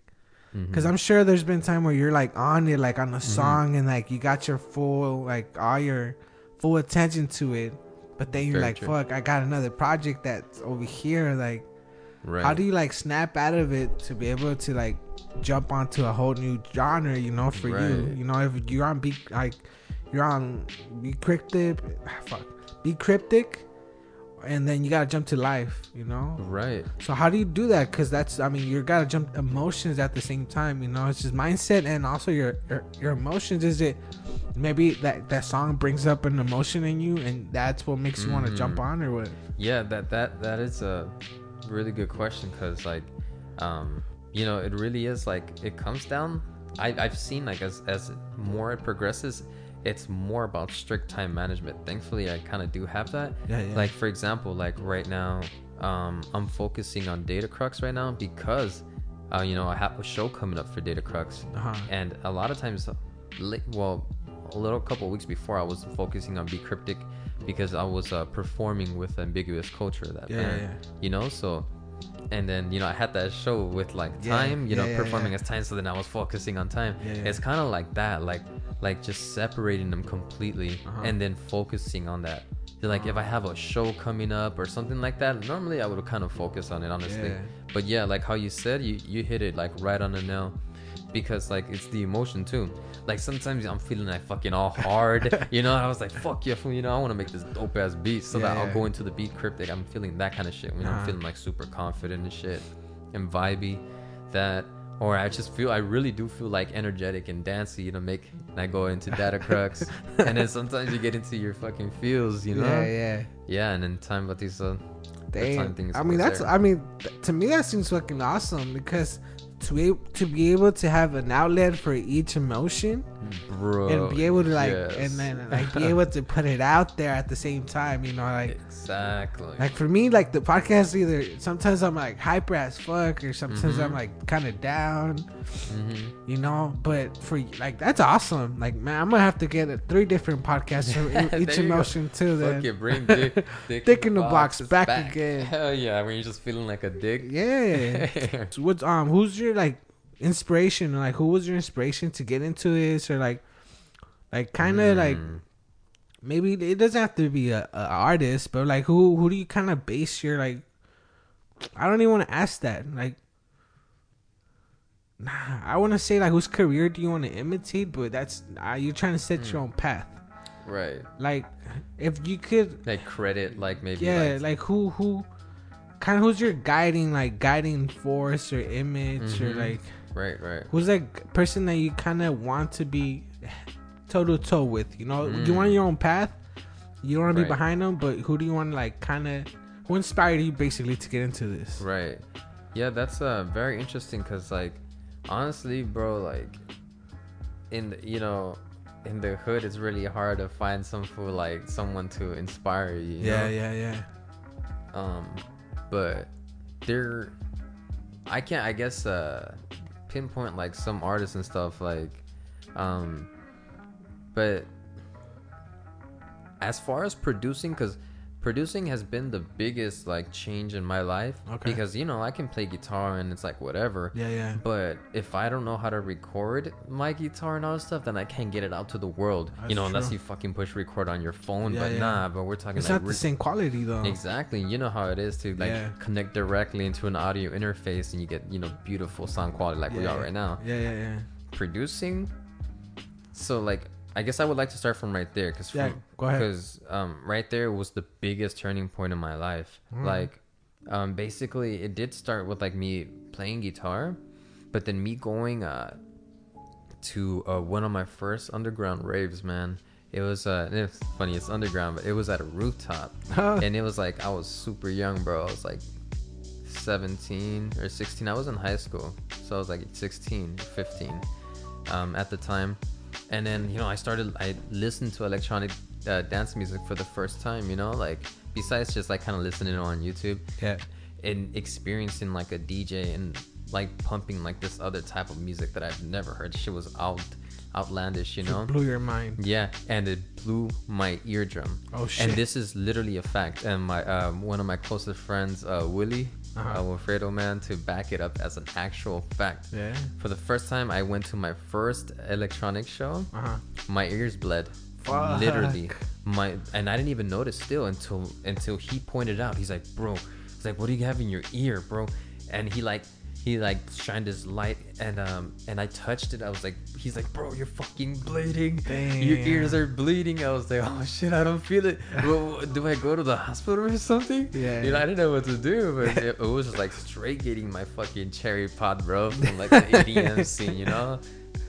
Because I'm sure there's been time where you're like on it, like on Mm-hmm. the song, and like you got your full like all your full attention to it, but then you're Very like, true. fuck, I got another project that's over here. Like, Right. how do you like snap out of it to be able to like jump onto a whole new genre? You know, for you, you know, if you're on be like, you're on B-Cryptik, fuck, B-Cryptik, and then you gotta jump to life. You know, Right. so how do you do that? Because that's, I mean, you gotta jump emotions at the same time. You know, it's just mindset and also your your, your emotions. Is it maybe that that song brings up an emotion in you, and that's what makes you want to jump on, or what? Yeah, that that that is a really good question because like, um, you know, it really is like it comes down. I I've seen like as as more it progresses, it's more about strict time management. Thankfully, I kind of do have that. Yeah, yeah. Like for example, like right now, um, I'm focusing on Data Crux right now because, uh, you know, I have a show coming up for Data Crux, Uh-huh. and a lot of times, well, a little couple weeks before, I was focusing on B-Cryptik because I was uh, performing with Ambiguous Culture that Yeah, band, yeah. you know, so. And then you know I had that show with like Yeah, time, you know, yeah, yeah, performing yeah. as time. So then I was focusing on time. Yeah, yeah. It's kind of like that, like like just separating them completely Uh-huh. and then focusing on that. So, like if I have a show coming up or something like that, normally I would kind of focus on it honestly. Yeah. But yeah, like how you said, you you hit it like right on the nail, because like it's the emotion too. Like sometimes I'm feeling like fucking all hard, you know. I was like, fuck yeah, fool, you know, I want to make this dope ass beat so that Yeah, I'll go into the beat cryptic. I'm feeling that kind of shit. You know, Uh-huh. I'm feeling like super confident and shit, and vibey, that. Or I just feel I really do feel like energetic and dancey, you know, make and I go into data crux and then sometimes you get into your fucking feels, you know? Yeah, yeah. Yeah, and then time Bautista. the time things I mean, that's. there. I mean, to me, that seems fucking awesome because to be to be able to have an outlet for each emotion bro. and be able to like yes. and then like be able to put it out there at the same time. You know, like exactly. like for me, like the podcast either sometimes I'm like hyper as fuck or sometimes I'm Mhm. like kind of down. hmm You know, but for like that's awesome. Like man, I'm gonna have to get uh, three different podcasts for each you go. emotion too. Then Fuck it, bring dick, dick, Dick in the box is back again. Hell yeah, when you're just feeling like a dick. Yeah. So what's um who's your like inspiration? Like who was your inspiration to get into this or like like kind of like Mm. Maybe it doesn't have to be a, a artist, but like who who do you kind of base your like I don't even want to ask that. Like nah, I want to say like whose career do you want to imitate, but that's uh, you're trying to set Hmm. your own path. right. Like if you could Like credit, like maybe. yeah, like, like who who kind of who's your guiding like guiding force or image or Mhm. like right, right. who's that person that you kind of want to be toe to toe with? You know, you Mm. want your own path. You don't want to be behind them, but who do you want to like kind of who inspired you basically to get into this? Right. Yeah, that's uh very interesting because like honestly, bro, like in the, you know in the hood, it's really hard to find some fool like someone to inspire you. you Yeah, know? yeah, yeah. Um, but there, I can't. I guess uh pinpoint like some artists and stuff like, um, but as far as producing, because producing has been the biggest like change in my life. Okay. Because you know I can play guitar and it's like whatever. Yeah, yeah. But if I don't know how to record my guitar and all this stuff, then I can't get it out to the world. That's you know, unless you fucking push record on your phone. Yeah, but yeah. nah, but we're talking It's like not the same quality though. Exactly. You know how it is to like Yeah. connect directly into an audio interface and you get, you know, beautiful sound quality like we are right now. Yeah, yeah, yeah. Producing so like I guess I would like to start from right there cuz Yeah, go ahead. cuz um right there was the biggest turning point in my life. Mm. Like um basically it did start with like me playing guitar, but then me going uh to uh, one of my first underground raves, man. It was uh it's funny, it's underground, but it was at a rooftop and it was like I was super young, bro. I was like 17 or 16. I was in high school, so I was like 16, 15 um, at the time. And then you know I started. I listened to electronic uh, dance music for the first time. You know, like besides just like kind of listening on YouTube yeah. and experiencing like a DJ and like pumping like this other type of music that I've never heard. Shit was out outlandish, you know. Blew your mind. Yeah, and it blew my eardrum. Oh shit. And this is literally a fact. And my um, one of my closest friends, uh, Willie, Uh-huh. uh, Wilfredo, man, to back it up as an actual fact. yeah. For the first time, I went to my first electronic show. Uh huh. My ears bled. Fuck. Literally, my and I didn't even notice still until until he pointed out. He's like, bro, he's like, what do you have in your ear, bro? And he like he like shined his light and um and I touched it. I was like, he's like, bro, you're fucking bleeding. Your ears are bleeding. I was like, oh shit, I don't feel it. Well, do I go to the hospital or something? Yeah. You know, I didn't know what to do, but it, it was just like straight getting my fucking cherry pot, bro, from like the EDM scene. You know,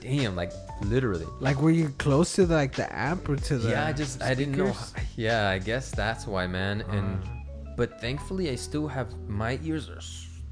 damn, like literally. Like, were you close to the, like the amp or to the? yeah, I just I didn't know. Yeah, I guess that's why, man. And Uh. but thankfully, I still have my ears are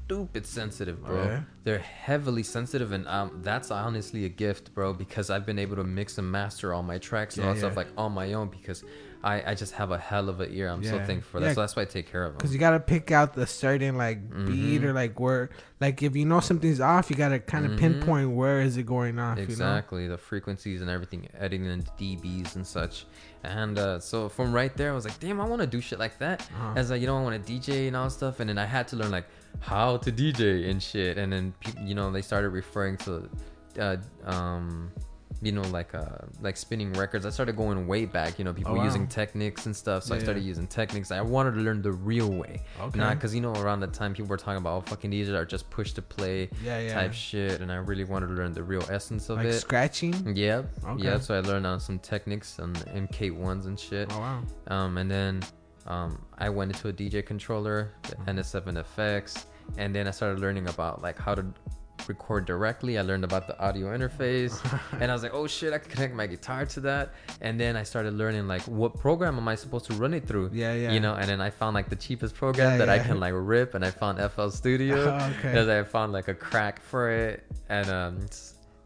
stupid sensitive, bro. Yeah? They're heavily sensitive, and um, that's honestly a gift, bro, because I've been able to mix and master all my tracks and Yeah, all that stuff like on my own because I I just have a hell of a ear. I'm so thankful for that. Yeah. So that's why I take care of them. Cause you gotta pick out the certain like beat Mhm. or like where, like if you know something's off, you gotta kind of Mhm. pinpoint where is it going off. Exactly, the frequencies and everything, editing into dBs and such. And uh, so from right there, I was like, damn, I want to do shit like that. Uh-huh. As like, you know, I want to DJ and all stuff. And then I had to learn like how to DJ and shit. And then you know, they started referring to, uh, um, you know, like uh, like spinning records. I started going way back. You know, people Oh, wow. using techniques and stuff. So I started yeah. using techniques. I wanted to learn the real way. Okay. Not because you know around the time people were talking about oh, fucking DJs are just push to play Yeah, yeah. type shit, and I really wanted to learn the real essence of Like it. scratching. Yep. Okay. Yep. So I learned on some techniques on MK ones and shit. Oh wow. Um, and then um, I went into a DJ controller, the Mm-hmm. NS7FX, and then I started learning about like how to record directly. I learned about the audio interface, and I was like, oh shit, I can connect my guitar to that. And then I started learning like what program am I supposed to run it through? Yeah, yeah. You know, and then I found like the cheapest program Yeah, that I can like rip, and I found FL Studio. Oh, okay. Because I found like a crack for it, and um,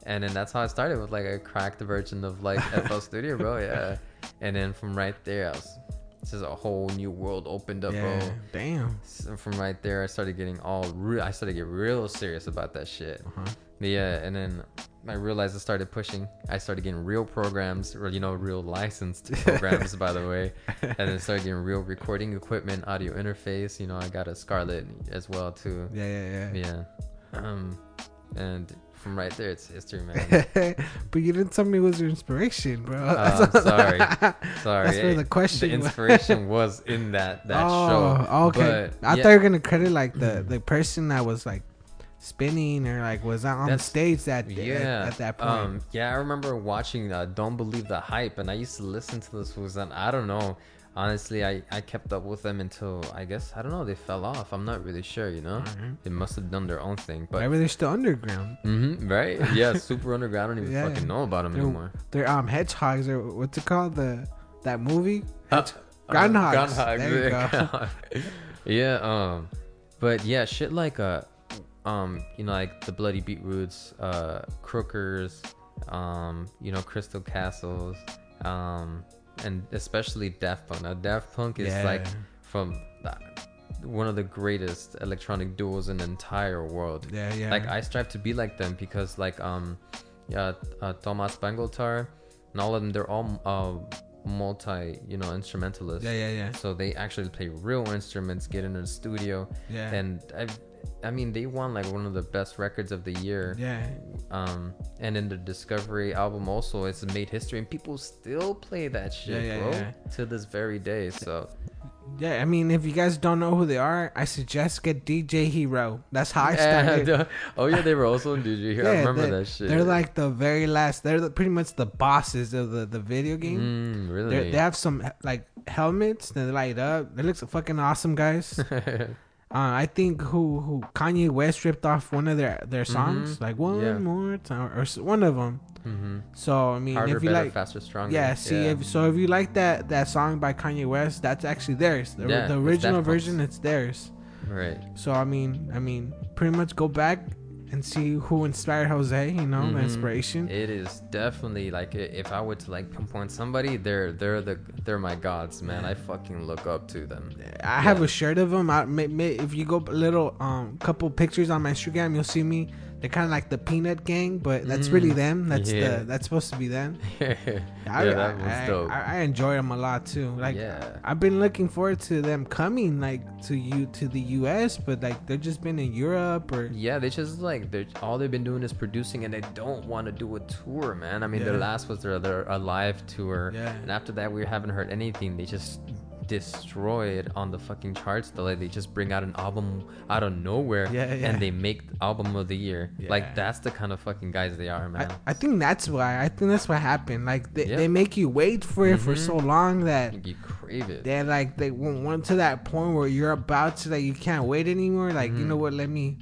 and then that's how I started with like a cracked version of like FL Studio, bro. Yeah, and then from right there, I was just a whole new world opened up, yeah. bro. Damn. So from right there, I started getting all real. I started to get real serious about that shit. Uh-huh. Yeah, and then I realized I started pushing. I started getting real programs, or you know, real licensed programs, by the way. And then started getting real recording equipment, audio interface. You know, I got a Scarlett as well too. Yeah, yeah, Yeah. Um, and from right there, it's history, man. but you didn't tell me it was your inspiration, bro. Uh, sorry. Sorry. That's where the question The inspiration was in that that oh, show. okay. But, I yeah, thought you were gonna credit like the the person that was like spinning or like was on the That's- stage that yeah. at, at that point. Um, yeah, I remember watching uh, "Don't Believe the Hype," and I used to listen to this was and I don't know. Honestly, I, I kept up with them until I guess I don't know they fell off. I'm not really sure. You know, Mhm. they must have done their own thing. But Maybe they're still underground. hmm right, yeah, super underground. I don't even Yeah. fucking know about them They're- anymore. They're um hedgehogs or what's it called the that movie? Uh, Groundhogs. groundhogs. There you go. yeah. Um. But yeah, shit like uh, um, you know, like the Bloody Beetroots, uh, Crookers, um, you know, Crystal Castles, um, and especially Daft Punk. Now, Daft Punk is Yeah. like from the, one of the greatest electronic duos in the entire world. Yeah, yeah. Like I strive to be like them because like um, yeah, uh, Thomas Bangalter, and all of them, they're all uh, multi, you know, instrumentalists. yeah, yeah, yeah, So they actually play real instruments, get in the studio, yeah. and I, I mean, they won like one of the best records of the year. yeah. Um, and in the Discovery album also, it's made history, and people still play that shit, Yeah, yeah, bro, yeah. to this very day. So Yeah, I mean, if you guys don't know who they are, I suggest get DJ Hero. That's how I started. Oh yeah, they were also in DJ Hero. I remember that shit. They're like the very last. They're the, pretty much the bosses of the, the video game. mm, They're, really. they have some like helmets that light up. They look fucking awesome, guys. uh, I think who who Kanye West ripped off one of their their songs, Mhm. like one Yeah. more time, or one of them. hmm So I mean, Harder, if you better, like, faster, stronger. yeah, see, If, so if you like that that song by Kanye West, that's actually theirs. The, Yeah, the original Punk's. version, it's theirs. right. So I mean, I mean, pretty much go back and see who inspired Jose. You know, the Mhm. inspiration. It is definitely like if I were to like pinpoint somebody, they're they're the they're my gods, man. I fucking look up to them. I have Yeah. a shirt of them. I may, may, if you go a little um couple pictures on my Instagram, you'll see me they're kind of like the Peanut Gang, but that's really Mm, them. That's yeah. the that's supposed to be them. yeah, I, that I, was I, dope. I, I enjoy them a lot too. Like yeah. I've been looking forward to them coming like to you to the U.S., but like they've just been in Europe or Yeah, they just like they're all they've been doing is producing, and they don't want to do a tour, man. I mean, their last was their their a live tour, Yeah. and after that we haven't heard anything. They just destroyed on the fucking charts. The like they just bring out an album out of nowhere, Yeah, yeah. and they make album of the year. Yeah. Like that's the kind of fucking guys they are, man. I, I think that's why. I think that's what happened. Like they, they make you wait for it for Mhm. so long that you crave it. they're like they went to that point where you're about to like you can't wait anymore. Like you know Mhm. what? Let me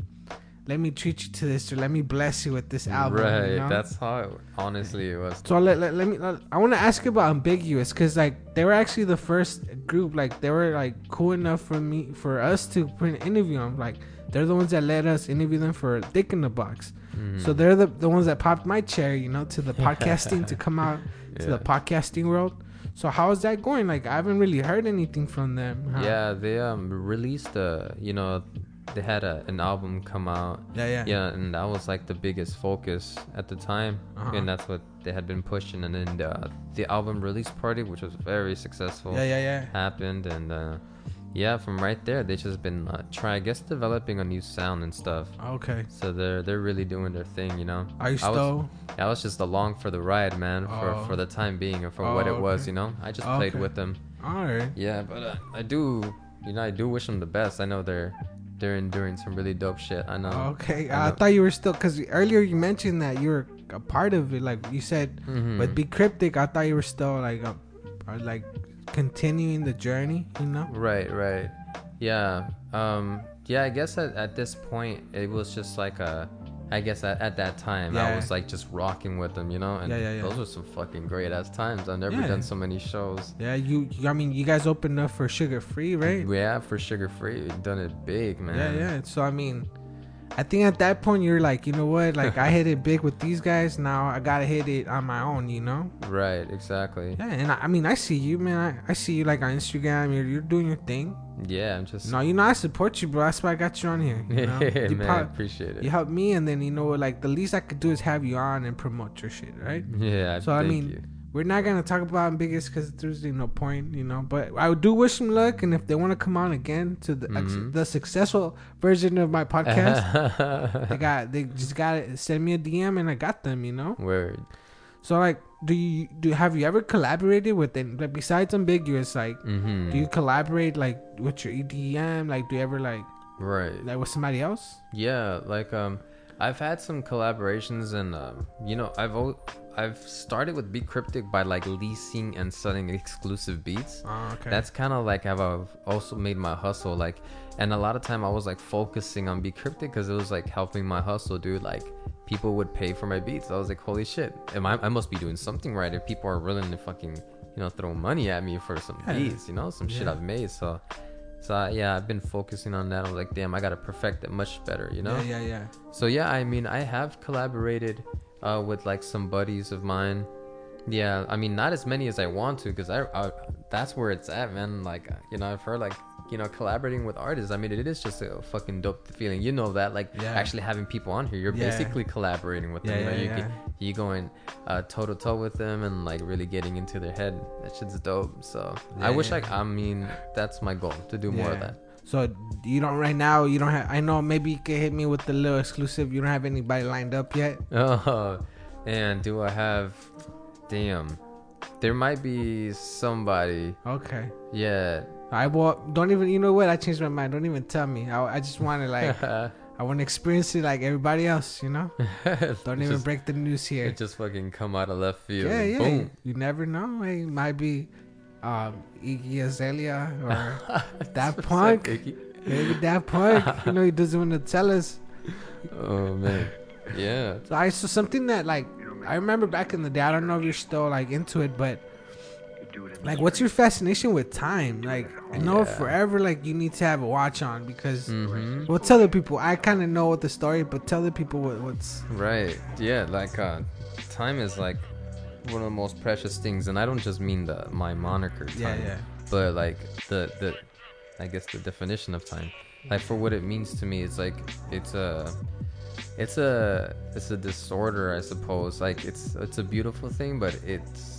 let me treat you to this or let me bless you with this album. right. you know? That's how it, honestly it was. So let, let, let me. Let, I want to ask you about ambiguous because like they were actually the first group. Like they were like cool enough for me for us to put an interview on. Like they're the ones that let us interview them for Dick in the Box. Mhm. So they're the the ones that popped my chair, you know, to the podcasting to come out to the podcasting world. So how is that going? Like I haven't really heard anything from them. huh? Yeah, they um released a you know they had a, an album come out. Yeah. Yeah. Yeah, and that was like the biggest focus at the time, Uh-huh. and that's what they had been pushing. And then the, the album release party, which was very successful, Yeah. Yeah. Yeah. happened, and uh, yeah, from right there, they just been uh, try I guess developing a new sound and stuff. Okay. So they're they're really doing their thing, you know. Are you I was- still? I was just along for the ride, man, for Oh. for the time being and for Oh, what it was, you know. I just Okay. played with them. All right. Yeah, but uh, I do, you know, I do wish them the best. I know they're they're enduring some really dope shit. I know. Okay. I I, thought you were still because earlier you mentioned that you were a part of it. Like you said, Mhm. But B-Cryptik. I thought you were still like, are like continuing the journey. You know? Right, right. Yeah. Um. Yeah. I guess at, at this point it was just like a. I guess at, at that time I was like just rocking with them, you know, and Yeah, yeah, yeah. those were some fucking great ass times. I've never Yeah. done so many shows. Yeah. You. you- I mean, you guys opened up for Suga Free, right? Yeah, for Suga Free, done it big, man. Yeah. Yeah. So I mean, I think at that point you're like, you know what? Like I hit it big with these guys. Now I gotta hit it on my own. You know? Right. Exactly. Yeah. And I, I mean, I see you, man. I, I see you like on Instagram. You're you're doing your thing. Yeah. I'm just. No, you know I support you, bro. That's why I got you on here. You know? Yeah, You man. prob- appreciate it. you help me, and then you know, like the least I could do is have you on and promote your shit, right? Yeah. So, I mean, you. We're not gonna talk about biggest because there's no point, you know. But I do wish them luck, and if they want to come on again to the ex- Mhm. the successful version of my podcast, they got they just got to send me a DM, and I got them, you know. Word. So like, do you do have you ever collaborated with them? Like besides ambiguous, like, Mm-hmm. do you collaborate like with your EDM? Like, do you ever like right. like with somebody else? Yeah, like um, I've had some collaborations, and um, you know, I've al- I've started with B-Cryptik by like leasing and selling exclusive beats. Oh, okay. That's kind of like how I've also made my hustle. Like, and a lot of time I was like focusing on B-Cryptik because it was like helping my hustle, dude. Like, people would pay for my beats. I was like, holy shit, am I, I must be doing something right if people are willing to fucking, you know, throw money at me for some Yeah. beats, you know, some shit I've made. So, so uh, yeah, I've been focusing on that. I'm like, damn, I gotta perfect it much better, you know. Yeah, yeah, yeah. So yeah, I mean, I have collaborated uh, with like some buddies of mine. Yeah, I mean, not as many as I want to, because I, I that's where it's at, man. Like, you know, I've heard like you know collaborating with artists. I mean, it is just a fucking dope feeling. You know that, like Yeah. actually having people on here, you're Yeah. basically collaborating with them. Yeah, yeah, you. Get, you going uh, toe to toe with them and like really getting into their head. That shit's dope. So I wish. I, I mean, that's my goal to do more of that. So you don't right now. You don't have. I know maybe you can hit me with the little exclusive. You don't have anybody lined up yet. Oh, and do I have? Damn, there might be somebody. Okay. Yeah. I will. Don't even. You know what? I changed my mind. Don't even tell me. I, I just want to like. I want to experience it like everybody else. You know. Don't even just, break the news here. It just fucking come out of left field. Yeah, yeah. Boom. You never know. It might be um, Iggy Azalea or that punk. Iggy? maybe that punk. you know, he doesn't want to tell us. Oh man. Yeah. So I saw something that like I remember back in the day. I don't know if you're still like into it, but like, what's your fascination with time? Like, I know Yeah. forever like you need to have a watch on because. Mm-hmm. Well, tell the people. I kind of know what the story, but tell the people what, what's. Right. Yeah. Like, uh, time is like one of the most precious things, and I don't just mean the my moniker time, Yeah, yeah. but like the the, I guess the definition of time. Like for what it means to me, it's like it's a. it's a it's a disorder i suppose like it's it's a beautiful thing but it's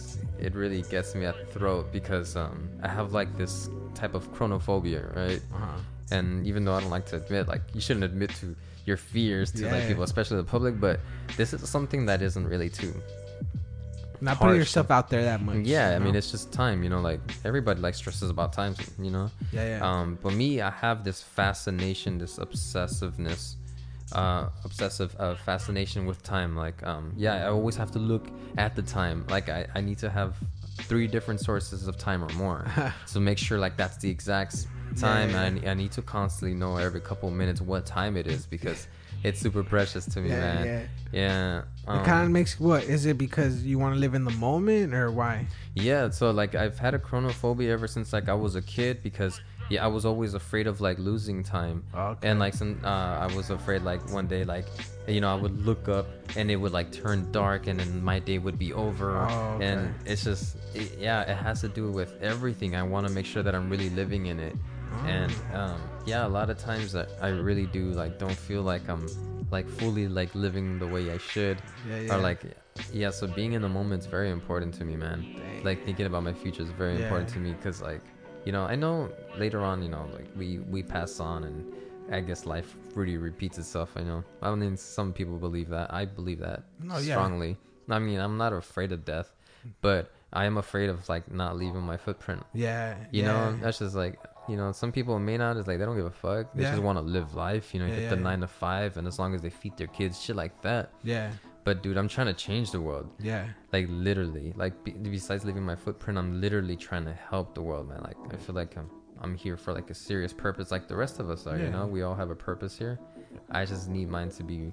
it really gets me at the throat because um i have like this type of chronophobia right Uh-huh. and even though i don't like to admit like you shouldn't admit to your fears to Yeah. like people especially the public but this is something that isn't really too Not putting yourself out there that much. yeah you i mean it's just time you know like everybody like stresses about time you know yeah, yeah. um, but me, I have this fascination, this obsessiveness, uh, obsessive uh, fascination with time. Like, um, yeah, I always have to look at the time. Like, I, I need to have three different sources of time or more. so make sure like that's the exact time. Yeah, yeah. And I, I need to constantly know every couple of minutes what time it is because it's super precious to me, Yeah, man. yeah. Yeah. um, it kind of makes what is it because you want to live in the moment or why? Yeah, so like I've had a chronophobia ever since like I was a kid because yeah, I was always afraid of like losing time. Okay. And like some uh I was afraid like one day like you know, I would look up and it would like turn dark and then my day would be over Oh, okay. and it's just it, yeah, it has to do with everything. I want to make sure that I'm really living in it. And Oh. um yeah, a lot of times that I really do like don't feel like I'm like fully like living the way I should Yeah, yeah. or like yeah so being in the moment is very important to me man Dang. like thinking about my future is very Yeah. important to me because like you know i know later on you know like we we pass on and i guess life really repeats itself i know i mean some people believe that i believe that No, yeah. strongly i mean i'm not afraid of death but i am afraid of like not leaving my footprint yeah. you yeah. know that's just like you know some people may not it's like they don't give a fuck they Yeah. just want to live life you know Yeah, get yeah, the yeah. nine to five and as long as they feed their kids shit like that yeah. But dude i'm trying to change the world Yeah. like literally like be, besides leaving my footprint i'm literally trying to help the world man like i feel like i'm i'm here for like a serious purpose like the rest of us are Yeah. you know we all have a purpose here i just need mine to be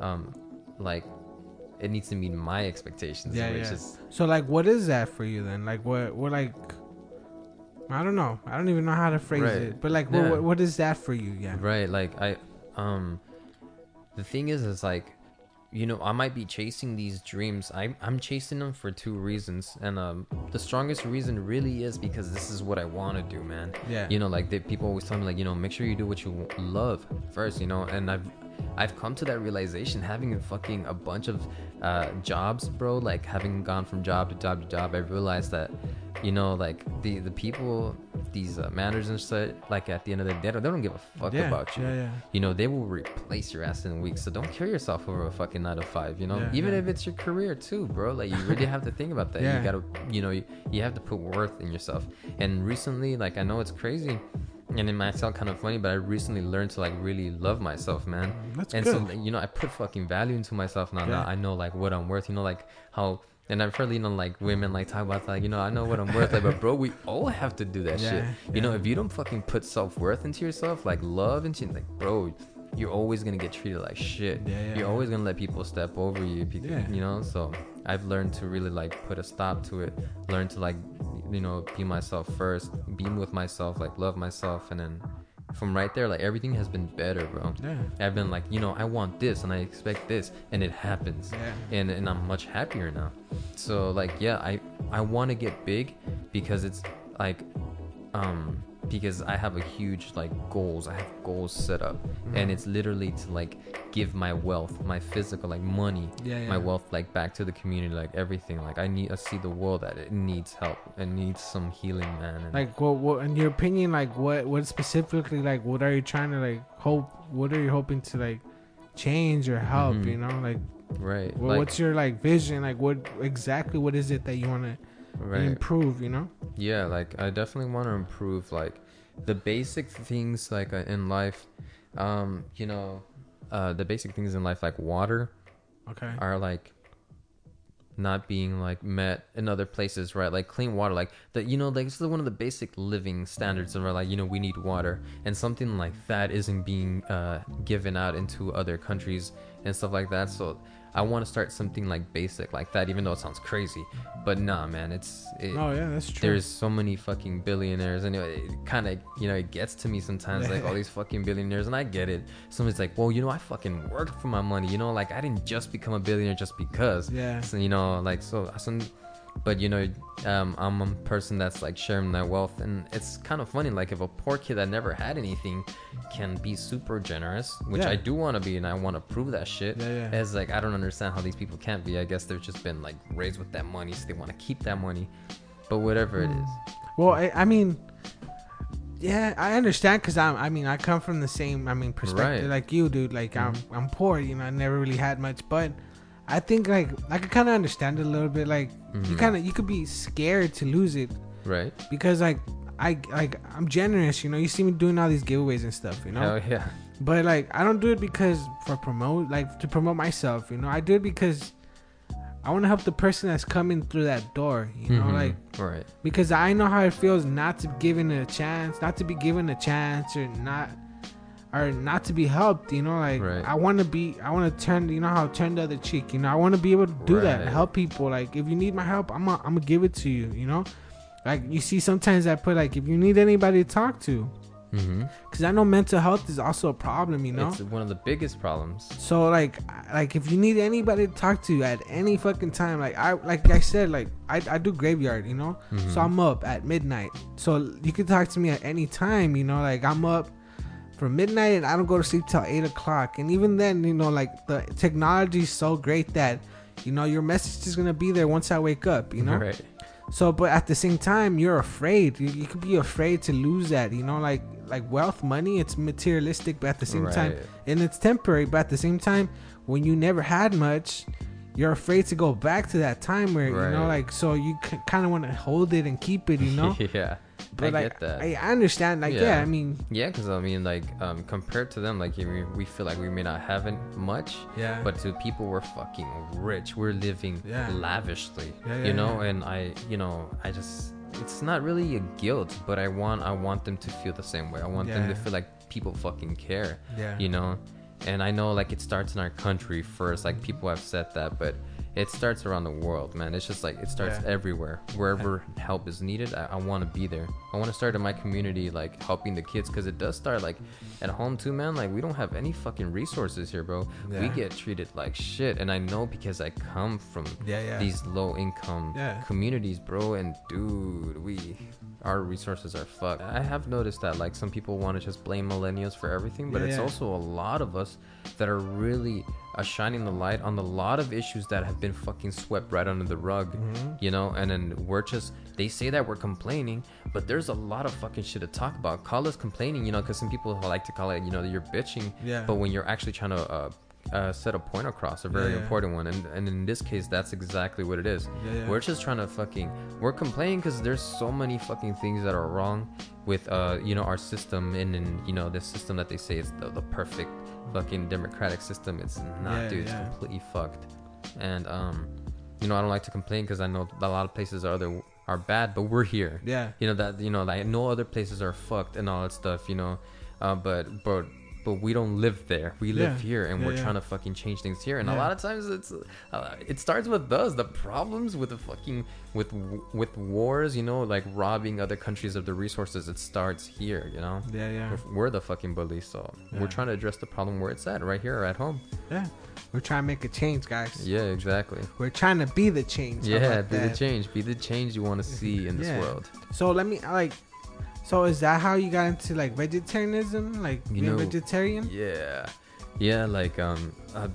um like it needs to meet my expectations Yeah, which yeah. is So like, what is that for you then? Like, what, what, like, I don't know. I don't even know how to phrase Right. it. But like, Yeah. what, what, what is that for you? Yeah. right like i um the thing is is like you know i might be chasing these dreams. I, i'm chasing them for two reasons. And um the strongest reason really is because this is what i want to do man. Yeah. you know like they, people always tell me like you know make sure you do what you love first you know? And i've i've come to that realization having a fucking a bunch of uh jobs bro like having gone from job to job to job i realized that you know like the the people these uh, managers and shit like at the end of the day they don't, they don't give a fuck yeah. about you Yeah. Yeah. you know they will replace your ass in a week so don't kill yourself over a fucking nine to five you know Yeah, even yeah. if it's your career too bro like you really have to think about that Yeah. you gotta you know you, you have to put worth in yourself and recently like i know it's crazy and it might sound kind of funny but i recently learned to like really love myself man That's and good. so you know i put fucking value into myself now, now i know like what i'm worth you know like how and I've heard, you know, like women like talk about like, you know, I know what I'm worth, like, but bro, we all have to do that Yeah, shit. You know, if you don't fucking put self worth into yourself, like love into, like, bro, you're always gonna get treated like shit. Yeah, yeah, you're yeah. always gonna let people step over you, because, Yeah. you know. So I've learned to really like put a stop to it. Learn to like, you know, be myself first, be with myself, like love myself, and then from right there, like everything has been better, bro. Yeah. I've been like, you know, I want this and I expect this, and it happens Yeah. and and I'm much happier now. So like yeah, I I want to get big because it's like um because I have a huge like goals. I have goals set up Mm-hmm. and it's literally to like give my wealth, my physical like money, Yeah, my wealth like back to the community, like everything. Like I need I see the world that it needs help. It needs some healing, man. And Like, what, what, in your opinion, like, what, what specifically, like, what are you trying to like hope? What are you hoping to like change or help? Mhm. You know, like, right. what, like, what's your like vision? Like, what exactly? What is it that you want to right. improve? You know? yeah like i definitely want to improve like the basic things like uh, in life um you know uh the basic things in life like water Okay. are like not being like met in other places right like clean water like that you know like this is one of the basic living standards of our like you know we need water and something like that isn't being uh given out into other countries and stuff like that so i want to start something like basic like that even though it sounds crazy but nah man it's it, Oh yeah, that's true. there's so many fucking billionaires and it, kind of you know it gets to me sometimes like all these fucking billionaires and i get it somebody's like well you know i fucking worked for my money you know like i didn't just become a billionaire just because Yeah. so, you know like so some but you know um, i'm a person that's like sharing that wealth and it's kind of funny like if a poor kid that never had anything can be super generous which Yeah. i do want to be and i want to prove that shit Yeah, yeah. it's like i don't understand how these people can't be i guess they've just been like raised with that money so they want to keep that money but whatever it is Well, I, I mean, yeah, I understand because I'm. I mean, I come from the same. I mean, perspective Right. like you, dude. Like I'm, I'm poor. You know, I never really had much, but I think like I could kind of understand it a little bit. Like you Mhm. kind of you could be scared to lose it right because like I like I'm generous. You know, you see me doing all these giveaways and stuff. You know, hell yeah but like I don't do it because for promote like to promote myself. You know, I do it because I want to help the person that's coming through that door. You know, Mhm. like right because I know how it feels not to be given a chance, not to be given a chance, or not, or not to be helped. You know, like Right. I want to be, I want to turn, you know how turn the other cheek. You know, I want to be able to do that, help people. Like if you need my help, I'm, gonna- I'm gonna give it to you. You know, like you see sometimes I put like if you need anybody to talk to, mm-hmm. because I know mental health is also a problem. You know, it's one of the biggest problems so like like if you need anybody to talk to at any fucking time, like I like I said, like I, I do graveyard, you know? Mhm. So I'm up at midnight. So you can talk to me at any time, you know, like I'm up from midnight and I don't go to sleep till eight o'clock. And even then, you know, like the technology is so great that, you know, your message is gonna be there once I wake up, you know? right So, but at the same time, you're afraid. You, you could be afraid to lose that. You know, like like wealth, money. It's materialistic, but at the same time, and it's temporary. But at the same time, when you never had much, you're afraid to go back to that time where you know, like so you c- kind of want to hold it and keep it. You know, yeah but i like, get that I, I understand. Like, yeah. Yeah. I mean, Yeah, because I mean, like, um, compared to them, like, know, we feel like we may not have it much, yeah, but to people, we're fucking rich. We're living Yeah. lavishly, Yeah, you know. And I, you know, I just, it's not really a guilt, but I want, I want them to feel the same way. I want them to feel like people fucking care, yeah, you know. And I know, like, it starts in our country first. Like, people have said that, but it starts around the world, man. It's just like it starts Yeah. everywhere. Wherever help is needed, I, I want to be there. I want to start in my community, like helping the kids, because it does start like at home too, man. Like we don't have any fucking resources here, bro. We get treated like shit, and I know because I come from yeah, yeah. these low income Yeah. communities, bro. And dude, we our resources are fucked. I have noticed that like some people want to just blame millennials for everything, but Yeah, it's yeah. also a lot of us that are really uh, shining the light on a lot of issues that have been fucking swept right under the rug. Mhm. You know, and then we're just they say that we're complaining, but there's a lot of fucking shit to talk about. Call us complaining, you know, because some people like to call it, you know, you're bitching, Yeah. but when you're actually trying to uh, uh, set a point across, a very Yeah, yeah. important one, and and in this case, that's exactly what it is. Yeah, yeah. We're just trying to fucking we're complaining because there's so many fucking things that are wrong with uh you know our system and and you know this system that they say is the, the perfect fucking democratic system. It's not, Yeah, dude. It's yeah. completely fucked. And um, you know I don't like to complain because I know a lot of places are other are bad, but we're here yeah, you know that you know like no other places are fucked and all that stuff you know uh, but but but we don't live there we live Yeah. here and Yeah, we're yeah. trying to fucking change things here and a lot of times it's uh, it starts with us the problems with the fucking with with wars you know like robbing other countries of the resources it starts here you know yeah, yeah, we're, we're the fucking bullies so we're trying to address the problem where it's at right here at home yeah. We're trying to make a change, guys. yeah exactly We're trying to be the change. Yeah be the change be the change you want to see in this world So let me like. So is that how you got into like vegetarianism, like You being know, vegetarian? Yeah, yeah. Like um, uh,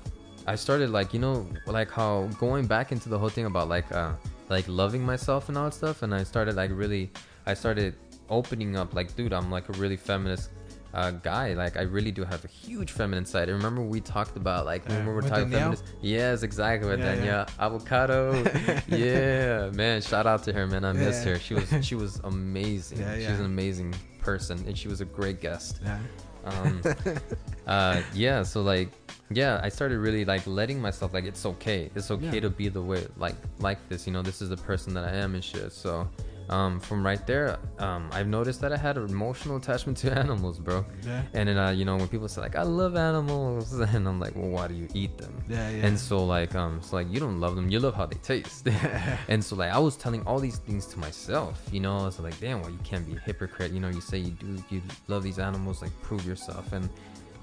I started like you know like how going back into the whole thing about like uh like loving myself and all that stuff, and I started like really I started opening up like dude I'm like a really feminist. Uh, guy, like I really do have a huge feminine side. I remember we talked about like when we were with talking feminist. Yes, exactly with Yeah, yeah. Avocado. yeah, man, shout out to her, man. I miss Yeah. her. She was she was amazing. Yeah, She's yeah. an amazing person, and she was a great guest Yeah. um uh yeah so like yeah i started really like letting myself like it's okay it's okay Yeah. to be the way like like this you know this is the person that i am and shit so um from right there um i've noticed that i had an emotional attachment to animals bro Yeah. and then uh you know when people say like i love animals and i'm like well why do you eat them Yeah. Yeah. and so like um so like you don't love them you love how they taste and so like i was telling all these things to myself you know i was like damn well you can't be a hypocrite you know you say you do you love these animals like prove yourself and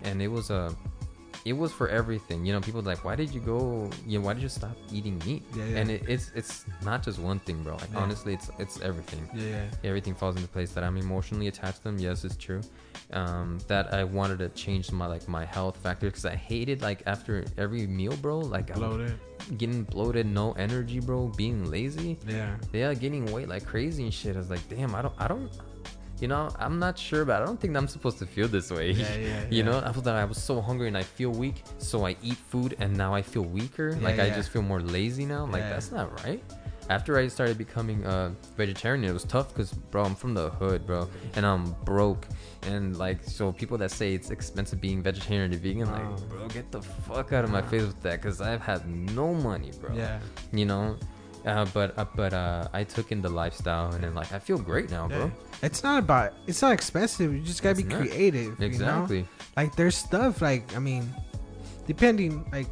and it was a it was for everything. You know, people like, why did you go? You know, why did you stop eating meat? Yeah, yeah. And it, it's it's not just one thing, bro. Like Yeah. honestly, it's it's everything. Yeah, yeah. Everything falls into place. That I'm emotionally attached to them. Yes, it's true. Um, that I wanted to change my like my health factor because I hated like after every meal, bro. Like Bloated. getting bloated, no energy, bro. Being lazy Yeah. yeah, getting weight like crazy and shit. I was like, damn, I don't, I don't, you know, I'm not sure, but I don't think I'm supposed to feel this way. Yeah, yeah, you yeah. know, I thought I was so hungry and I feel weak, so I eat food and now I feel weaker. Yeah, like I just feel more lazy now. Like that's not right. After I started becoming a vegetarian, it was tough because, bro, I'm from the hood, bro, and I'm broke. And like, so people that say it's expensive being vegetarian or vegan, Oh. like, bro, get the fuck out of my face with that, because I've had no money, bro Yeah. you know uh, but uh, but uh, I took in the lifestyle and then like I feel great now, bro. It's not about. It's not expensive. You just gotta It's be not. creative. You know? Exactly. Like there's stuff like I mean, depending like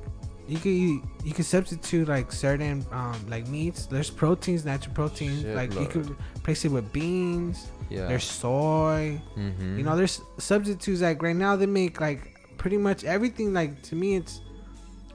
you could you, you can substitute like certain um like meats. There's proteins, natural proteins. Shit like you could replace it with beans. Yeah. There's soy. mm-hmm. You know, there's substitutes like right now they make like pretty much everything. Like to me, it's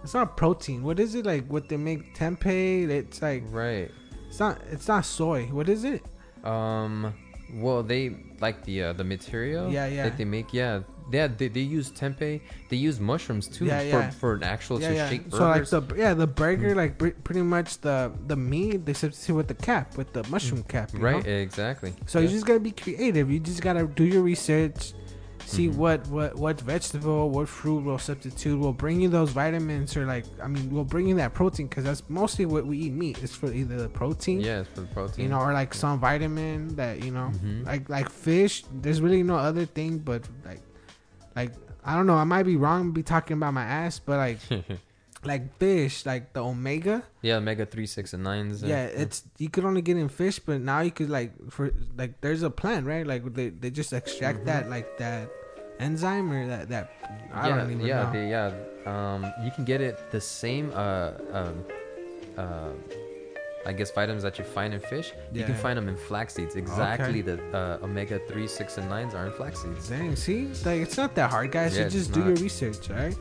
it's not protein. What is it like? What they make tempeh? It's like right. it's not it's not soy. What is it? Um. Well, they like the uh, the material. Yeah, yeah. That they make. Yeah. Yeah. They, they use tempeh. They use mushrooms too Yeah, for yeah. for an actual yeah, to yeah. shake So like burgers. Mm. the yeah the burger like pr- pretty much the the meat they substitute with the cap with the mushroom cap. you right. know? Exactly. So yeah. you just gotta be creative. You just gotta do your research, see Mhm. what what what vegetable, what fruit will substitute will bring you those vitamins or like I mean will bring you that protein because that's mostly what we eat meat. It's for either the protein, Yeah, it's for the protein. you know, or like some vitamin that you know, Mhm. like like fish. There's really no other thing but like like I don't know. I might be wrong, be talking about my ass, but like like fish, like the omega. yeah, omega three, six, and nines. and- Yeah, it's you could only get in fish, but now you could like for like there's a plant, right? Like they, they just extract Mhm. that like that enzyme or that that I yeah, don't even yeah, know. Yeah. Um, you can get it the same. Uh, um, uh, I guess vitamins that you find in fish. yeah. You can find them in flax seeds. Exactly the uh, omega three, six, and nines are in flax seeds. Dang, see, like it's not that hard, guys. Yeah, you just do not. your research, all right?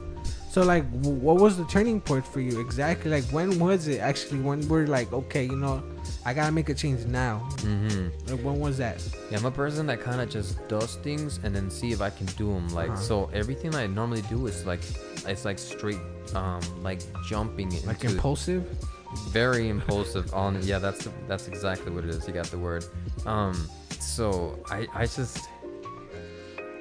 So like, what was the turning point for you exactly? Like, when was it actually when we're like, okay, you know, I gotta make a change now? Mm-hmm. Like, when was that? Yeah, I'm a person that kind of just does things and then see if I can do them. Like, Uh-huh. so everything I normally do is like, it's like straight, um, like jumping into Like impulsive? very impulsive on yeah that's that's exactly what it is you got the word um so i i just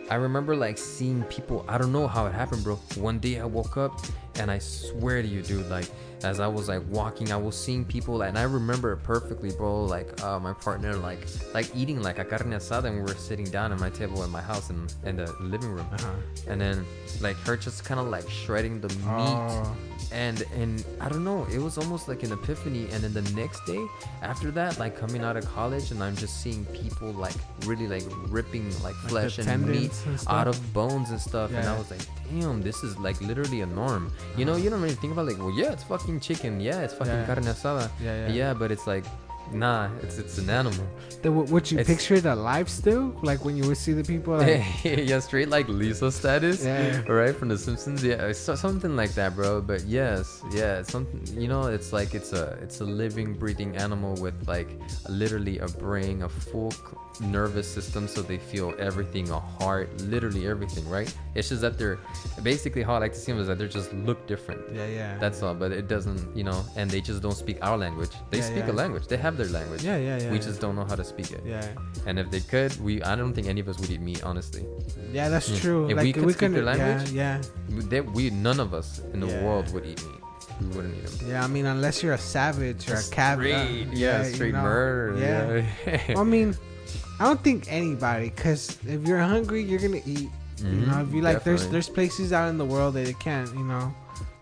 i remember like seeing people i don't know how it happened bro. One day i woke up and i swear to you dude like as i was like walking i was seeing people and i remember it perfectly bro like uh my partner like like eating like a carne asada and we were sitting down at my table in my house in, in the living room Uh huh. and then like her just kind of like shredding the meat Oh, and and I don't know, it was almost like an epiphany. And then the next day after that, like coming out of college, and I'm just seeing people like really like ripping like the flesh and meat and out of bones and stuff. And I was like, damn, this is like literally a norm. You know, you don't really think about like, well, yeah, it's fucking chicken, yeah, it's fucking Yeah. carne asada, yeah, yeah. yeah, but it's like. Nah, it's it's an animal. The, would you It's- picture it alive still? Like when you would see the people like, yeah, straight like Lisa status. Yeah. Right from The Simpsons. Yeah, uh, so- something like that, bro. But yes, yeah, something. You know, it's like it's a it's a living, breathing animal with like literally a brain, a full nervous system, so they feel everything, a heart, literally everything. Right? It's just that they're basically how I like to see them is that they just look different. yeah, yeah. That's all, but it doesn't, you know, and they just don't speak our language. They Yeah, speak yeah. a language. They have their language. yeah, yeah, yeah. We just don't know how to speak it. yeah. And if they could, we I don't think any of us would eat meat, honestly. Yeah, that's Yeah. true. If like we could speak their yeah, language, yeah, We, they, we none of us in the Yeah. world would eat meat. We wouldn't eat them. yeah. I mean, unless you're a savage or a cab, uh, Straight, yeah, you straight know, murder. Yeah. Yeah. I mean, I don't think anybody, cause if you're hungry, you're gonna eat. You know, if you like, there's definitely. there's places out in the world that they can't. You know,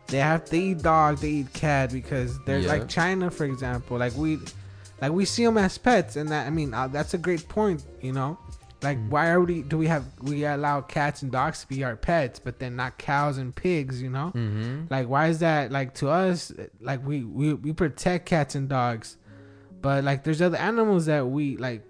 they have to eat dog, they eat cat because they're Yeah. like China, for example. Like we, like we see them as pets, and that I mean uh, that's a great point. You know, like Mm. why are we do we have we allow cats and dogs to be our pets, but then not cows and pigs? You know, Mhm. like why is that like to us? Like we we we protect cats and dogs, but like there's other animals that we like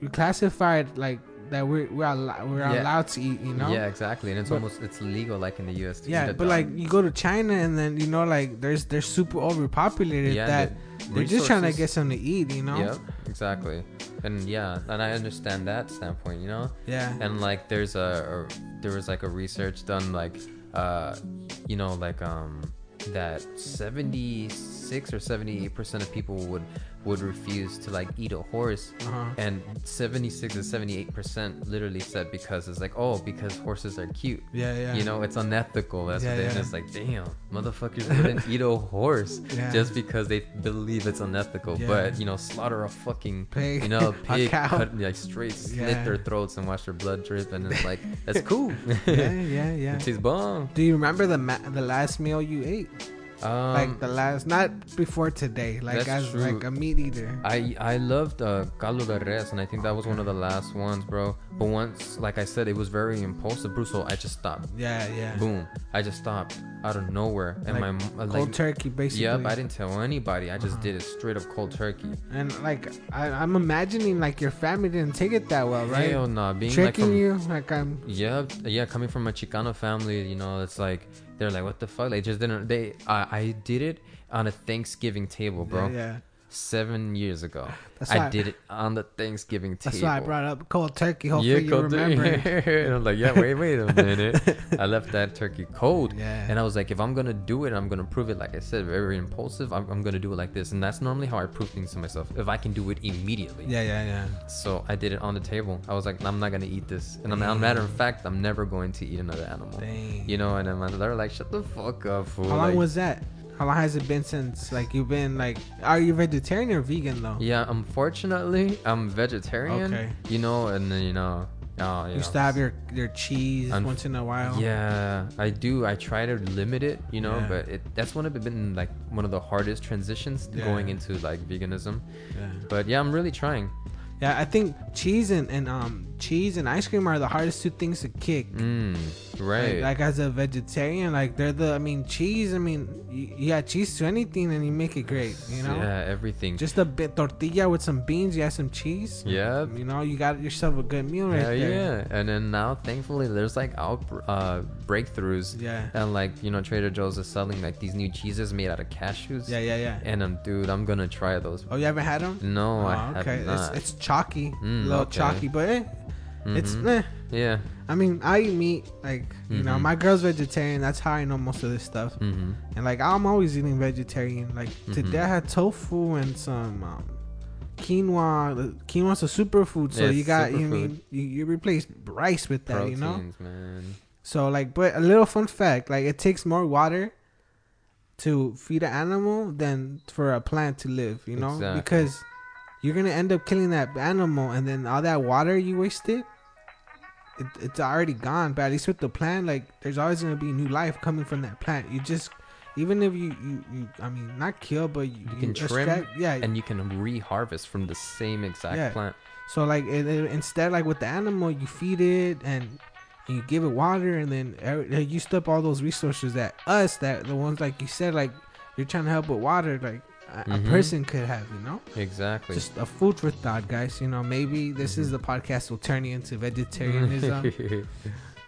we classified like that we're we're, allo- we're Yeah. allowed to eat. You know. Yeah, exactly. And it's But- almost it's legal like in the U.S. to Yeah, but like you go to China and then you know like there's they're super overpopulated yeah, that the they're just trying to get something to eat. You know. Yep, exactly. And yeah, and I understand that standpoint. You know. Yeah. and like there's a, a there was like a research done like uh you know like um that 76 or 78 percent of people would would refuse to like eat a horse Uh-huh. and 76 to 78 percent literally said because it's like oh because horses are cute Yeah, yeah. you know it's unethical that's Yeah, what they, and yeah. it's like damn motherfuckers wouldn't eat a horse Yeah. just because they believe it's unethical Yeah. but you know slaughter a fucking Pig. you know pig cut like straight slit Yeah. their throats and watch their blood drip and it's like that's cool yeah, yeah, yeah. tastes bomb Do you remember the ma- the last meal you ate? Um, like the last, not before today. Like as true. like a meat eater. I I loved uh, caldo de res, and I think that was one of the last ones, bro. But once, like I said, it was very impulsive, bro. So I just stopped. Yeah, yeah. Boom! I just stopped out of nowhere, and Like my Cold like, turkey, basically. Yep, I didn't tell anybody. I just Uh-huh. did it straight up cold turkey. And like I, I'm imagining like your family didn't take it that well, right? Hell nah, being like Tricking from, you, like I'm. Yeah, yeah, coming from a Chicano family, you know, it's like they're like, what the fuck? They just didn't. They, I, I did it on a Thanksgiving table, bro. Yeah, yeah. Seven years ago, That's I did it on the Thanksgiving table. That's why I brought up cold turkey. Hopefully you cold turkey. remember. and I'm like, yeah, wait, wait a minute. I left that turkey cold. Yeah. And I was like, if I'm gonna do it, I'm gonna prove it. Like I said, very impulsive. I'm, I'm gonna do it like this, and that's normally how I prove things to myself. If I can do it immediately. yeah, yeah, yeah. So I did it on the table. I was like, I'm not gonna eat this. And I'm, as a matter of fact, I'm never going to eat another animal. Dang. You know, and then they're like, shut the fuck up, fool. How long Like, was that? How long has it been since like you've been like? Are you vegetarian or vegan though? Yeah, unfortunately, I'm vegetarian. Okay. You know, and then you know, oh, you You know, used to have your your cheese Unf- once in a while. Yeah, I do. I try to limit it, you know, Yeah. but it that's one of been like one of the hardest transitions Yeah. going into like veganism. yeah. But yeah, I'm really trying. Yeah, I think cheese and, and um cheese and ice cream are the hardest two things to kick. Mm, right. Like, like as a vegetarian, like they're the. I mean, cheese. I mean, you, you add cheese to anything and you make it great. You know, yeah, everything. just a bit tortilla with some beans. You add some cheese. yeah. You know, you got yourself a good meal right Yeah, there. yeah. And then now, thankfully, there's like out uh, breakthroughs. Yeah. And like you know, Trader Joe's is selling like these new cheeses made out of cashews. Yeah, yeah, yeah. And um, dude, I'm gonna try those. Oh, you haven't had them? No, oh, I okay. have not. It's, it's chalky, Mm, a little okay. chalky, but eh, it's Mhm. eh. yeah. I mean, I eat meat. Like you know, Mhm. my girl's vegetarian. That's how I know most of this stuff. Mm-hmm. And like I'm always eating vegetarian. Like today Mhm. I had tofu and some um, quinoa. Quinoa's a superfood, so Yeah, you got you mean you, you replace rice with that, Proteins, you know. man. So like, but a little fun fact: like it takes more water to feed an animal than for a plant to live. You know, Exactly. because you're gonna end up killing that animal, and then all that water you wasted. It, it's already gone, but at least with the plant, like there's always gonna be new life coming from that plant. You just, even if you, you, you I mean, not kill, but you, You can trim extract- yeah, And you can reharvest from the same exact Yeah. plant. So like it, it- instead, like with the animal, you feed it and you give it water, and then every- they used all those resources that us, that the ones like you said, like you're trying to help with water, like a, a person could have, you know, Exactly. just a food for thought, guys. You know, maybe this is Mhm. the podcast will turn you into vegetarianism.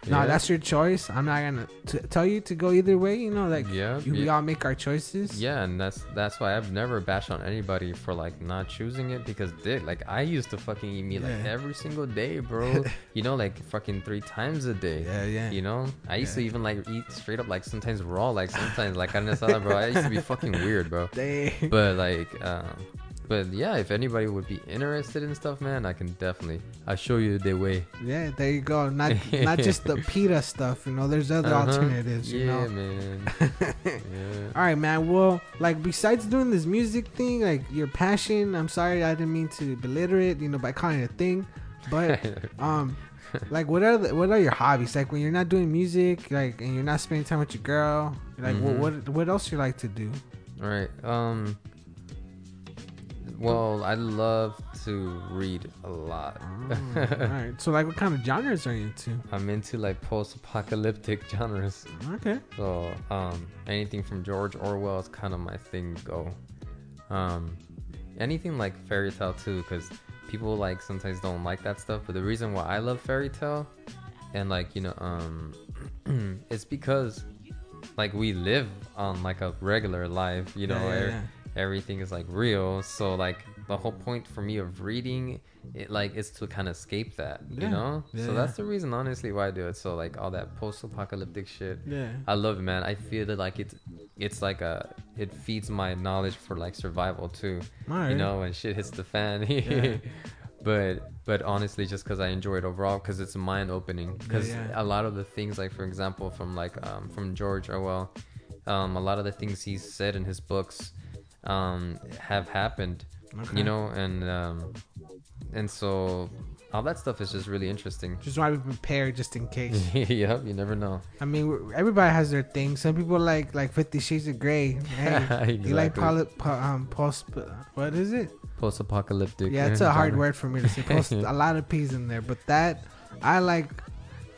No, Yeah. that's your choice. I'm not gonna t- tell you to go either way. You know, like yeah. you, we all make our choices. Yeah, and that's that's why I've never bashed on anybody for like not choosing it because dick, like I used to fucking eat meat like every single day, bro. you know, like fucking three times a day. yeah, yeah. You know, I used to even like eat straight up like sometimes raw, like sometimes like I don't know, bro. I used to be fucking weird, bro. Dang. But like, um, but yeah, if anybody would be interested in stuff, man, I can definitely I'll show you the way. Yeah, there you go. Not not just the PETA stuff. You know, there's other Uh-huh. alternatives. Yeah, You know. man. yeah. All right, man. Well, like besides doing this music thing, like your passion. I'm sorry, I didn't mean to belittle it. You know, by calling it a thing, but um, like what are the, what are your hobbies? Like when you're not doing music, like and you're not spending time with your girl. Like Mhm. what what what else you like to do? All right. Um. Well, I love to read a lot. Oh, all right. So like, what kind of genres are you into? I'm into like post-apocalyptic genres. Okay. So, um, anything from George Orwell is kind of my thing. Go. Um, anything like fairy tale too, because people like sometimes don't like that stuff, but the reason why I love fairy tale and like you know um it's because like we live on like a regular life, you know, Yeah, yeah, yeah. Everything is like real. So like the whole point for me of reading it like is to kind of escape that, Yeah. you know. Yeah, so yeah. that's the reason honestly why I do it. So like all that post-apocalyptic shit. Yeah. I love it, man. I feel that like it's it's like a it feeds my knowledge for like survival too. Alright. You know, when shit hits the fan. But but honestly, just because I enjoy it overall, because it's mind opening. Because a lot of the things, like for example, from like um, from George Orwell, um, a lot of the things he said in his books um, have happened. Okay. You know, and um, and so all that stuff is just really interesting. Just want to be prepared just in case. yep, you never know. I mean, everybody has their thing. Some people like like Fifty Shades of Grey. Hey, you like Exactly. poly, po, um, post? What is it? Post-apocalyptic. Yeah, it's a hard word for me to say. Post a lot of p's in there, but that I like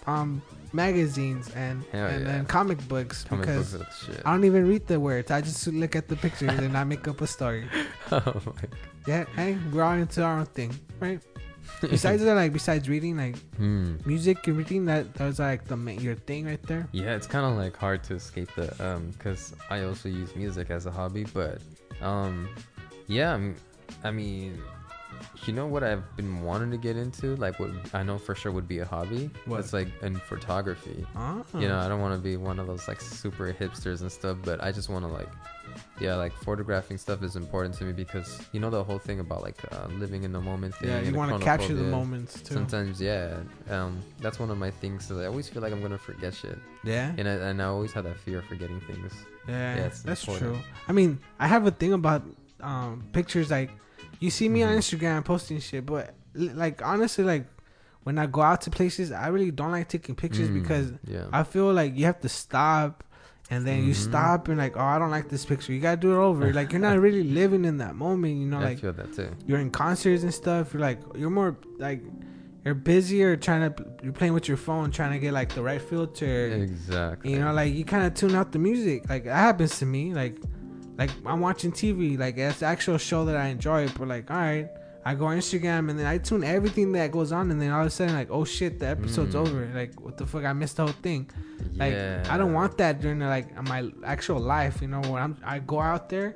um magazines and Hell and, yeah. and comic books Comic because books are the shit. I don't even read the words. I just look at the pictures and I make up a story. oh my Yeah, hey, we're all into our own thing, right? Besides that, like besides reading, like Hmm. music and reading, that that was like the your thing right there. Yeah, it's kind of like hard to escape the um because I also use music as a hobby, but um yeah, I mean, you know what I've been wanting to get into, like what I know for sure would be a hobby. What? It's like in photography. Oh. You know, I don't want to be one of those like super hipsters and stuff, but I just want to like, yeah, like photographing stuff is important to me because you know the whole thing about like uh, living in the moment thing. yeah, you want to capture the moments too. Sometimes, yeah. Um, that's one of my things. So I always feel like I'm gonna forget shit, yeah, and I, and I always have that fear of forgetting things. yeah, yeah, that's important. true. I mean, I have a thing about um pictures. Like, you see me on Mhm. Instagram posting shit, but like honestly, like when I go out to places, I really don't like taking pictures Mm, because yeah, I feel like you have to stop. And then you Mhm. stop and like, oh, I don't like this picture. You gotta do it over. Like you're not really living in that moment, you know. I Like feel that too. you're in concerts and stuff. You're like, you're more like, you're busier trying to, you're playing with your phone, trying to get like the right filter. Exactly. You know, like you kind of tune out the music. Like that happens to me. Like, like I'm watching TV. Like it's the actual show that I enjoy. But like, all right, I go on Instagram and then I tune everything that goes on, and then all of a sudden, like, oh shit, the episode's Mm. over. Like, what the fuck? I missed the whole thing. Like, yeah. I don't want that during like my actual life. You know, when I'm I go out there.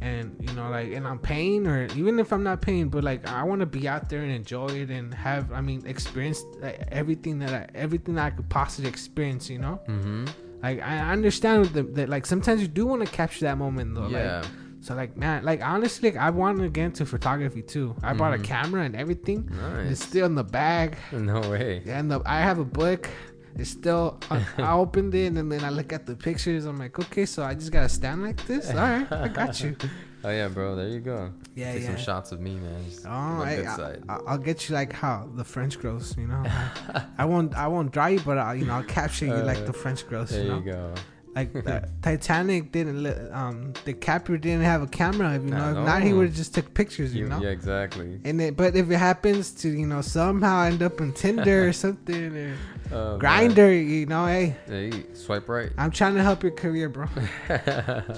And you know, like, and I'm paying, or even if I'm not paying, but like, I want to be out there and enjoy it and have, I mean, experience like, everything that I, everything that I could possibly experience. You know, Mm-hmm. Like I understand the, that like sometimes you do want to capture that moment though. Yeah. Like, so like man, like honestly, like, I want to get into photography too. I bought a Mhm. camera and everything. Nice. It's still in the bag, No way. and the, I have a book. It's still. I, I opened it and then I look at the pictures. I'm like, okay, so I just gotta stand like this. All right, I got you. Oh yeah, bro. There you go. Yeah, Take yeah. some shots of me, man. Just Oh, my hey, good I. I- I'll get you like how the French girls, you know. I, I won't, I won't draw you, but I, you know, I'll capture you like Uh, the French girls. there you know, you go. like the Titanic didn't, li- um, DiCaprio didn't have a camera. You know, if not, he would have just took pictures. You, You- know. Yeah, exactly. And it, but if it happens to you know somehow end up in Tinder or something or Oh, man. Grindr, you know, hey, Hey, swipe right. I'm trying to help your career, bro.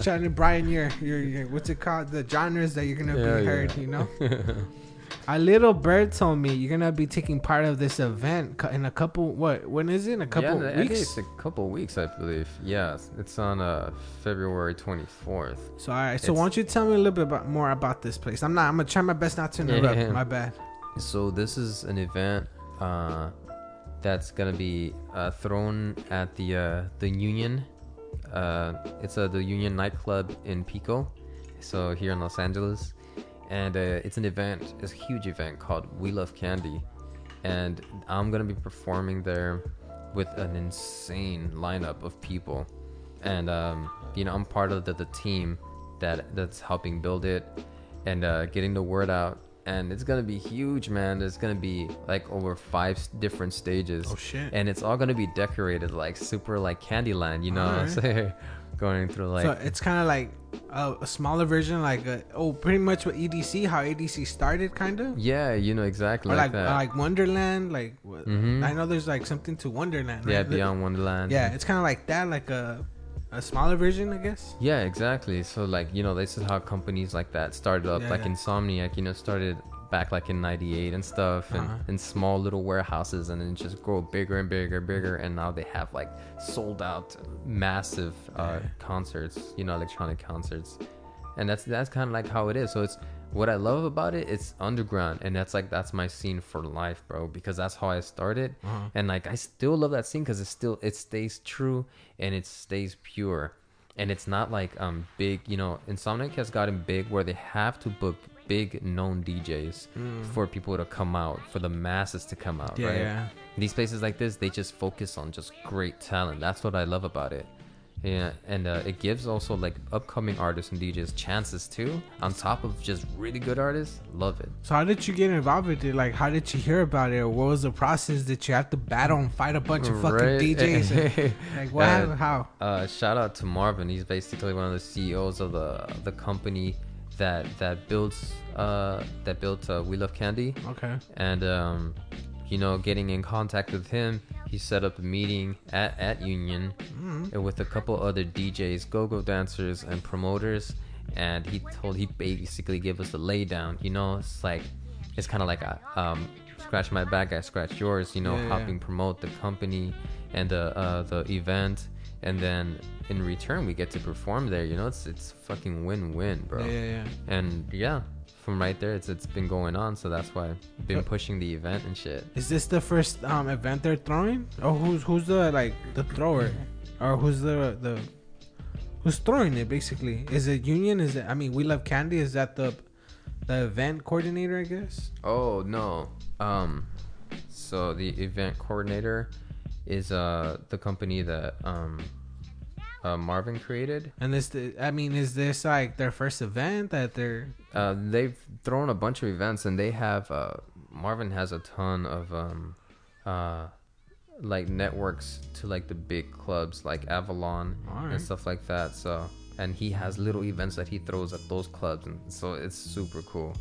trying to brighten your, your your what's it called the genres that you're gonna Yeah, be heard. yeah. You know, a little bird told me you're gonna be taking part of this event in a couple. What when is it? In a couple yeah, weeks. it's a couple weeks, I believe. Yeah, it's on uh February 24th. So all right. So It's- why don't you tell me a little bit about, more about this place? I'm not. I'm gonna try my best not to interrupt. Yeah. My bad. So this is an event uh, that's gonna be uh, thrown at the uh, the Union. Uh, it's uh, the Union nightclub in Pico, so here in Los Angeles, and uh, it's an event. It's a huge event called We Love Kandy, and I'm gonna be performing there with an insane lineup of people, and um, you know I'm part of the, the team that that's helping build it and uh, getting the word out. And it's gonna be huge, man. There's gonna be like over five different stages, Oh shit. and it's all gonna be decorated like super like Candyland, you know? Alright. So going through like so it's kind of like a, a smaller version, like a, oh, pretty much what EDC, how EDC started, kind of. yeah, you know exactly Or like, like that. like Wonderland, like Mhm. I know there's like something to Wonderland. yeah. Beyond Wonderland. Yeah, it's kind of like that, like a a smaller version, I guess. Yeah, exactly. So like you know, this is how companies like that started up. Yeah, like yeah. Insomniac, you know, started back like in '98 and stuff, and Uh-huh. in small little warehouses, and then just grow bigger and bigger and bigger, and now they have like sold out massive uh, Yeah. concerts, you know, electronic concerts, and that's that's kind of like how it is. So it's what I love about it. It's underground, and that's like that's my scene for life, bro, because that's how I started, Uh-huh. and like I still love that scene because it still it stays true and it stays pure and it's not like um big you know insomniac has gotten big where they have to book big known djs for people to come out for the masses to come out Yeah, right yeah. these places like this they just focus on just great talent that's what i love about it yeah and uh, it gives also like upcoming artists and djs chances too on top of just really good artists love it So how did you get involved with it? Like, how did you hear about it? What was the process? Did you have to battle and fight a bunch of fucking Right. DJs? And, like, what Uh. How? uh, shout out to Marvin. He's basically one of the CEOs of the the company that that builds uh, that built uh, We Love Kandy. Okay. And um, you know, getting in contact with him, he set up a meeting at at Union Mm-hmm. with a couple other DJs, go-go dancers, and promoters. And he told he basically gave us the laydown. You know, it's like it's kind of like a, um, scratch my back, I scratch yours. You know, Yeah, yeah. helping promote the company and the uh, the event, and then in return we get to perform there. You know, it's it's fucking win-win, bro. Yeah, yeah, yeah. And yeah, from right there, it's it's been going on. So that's why I've been Uh, pushing the event and shit. Is this the first um event they're throwing? Or who's who's the like the thrower? Or who's the the who's throwing it basically? Is it Union? Is it I mean We Love Kandy? Is that the the event coordinator I guess? Oh no. Um so the event coordinator is uh the company that um uh, Marvin created. And this, I mean is this like their first event that they're Uh they've thrown a bunch of events and they have uh Marvin has a ton of um uh like networks to like the big clubs like Avalon Alright. and stuff like that. So and he has little events that he throws at those clubs and so it's super cool.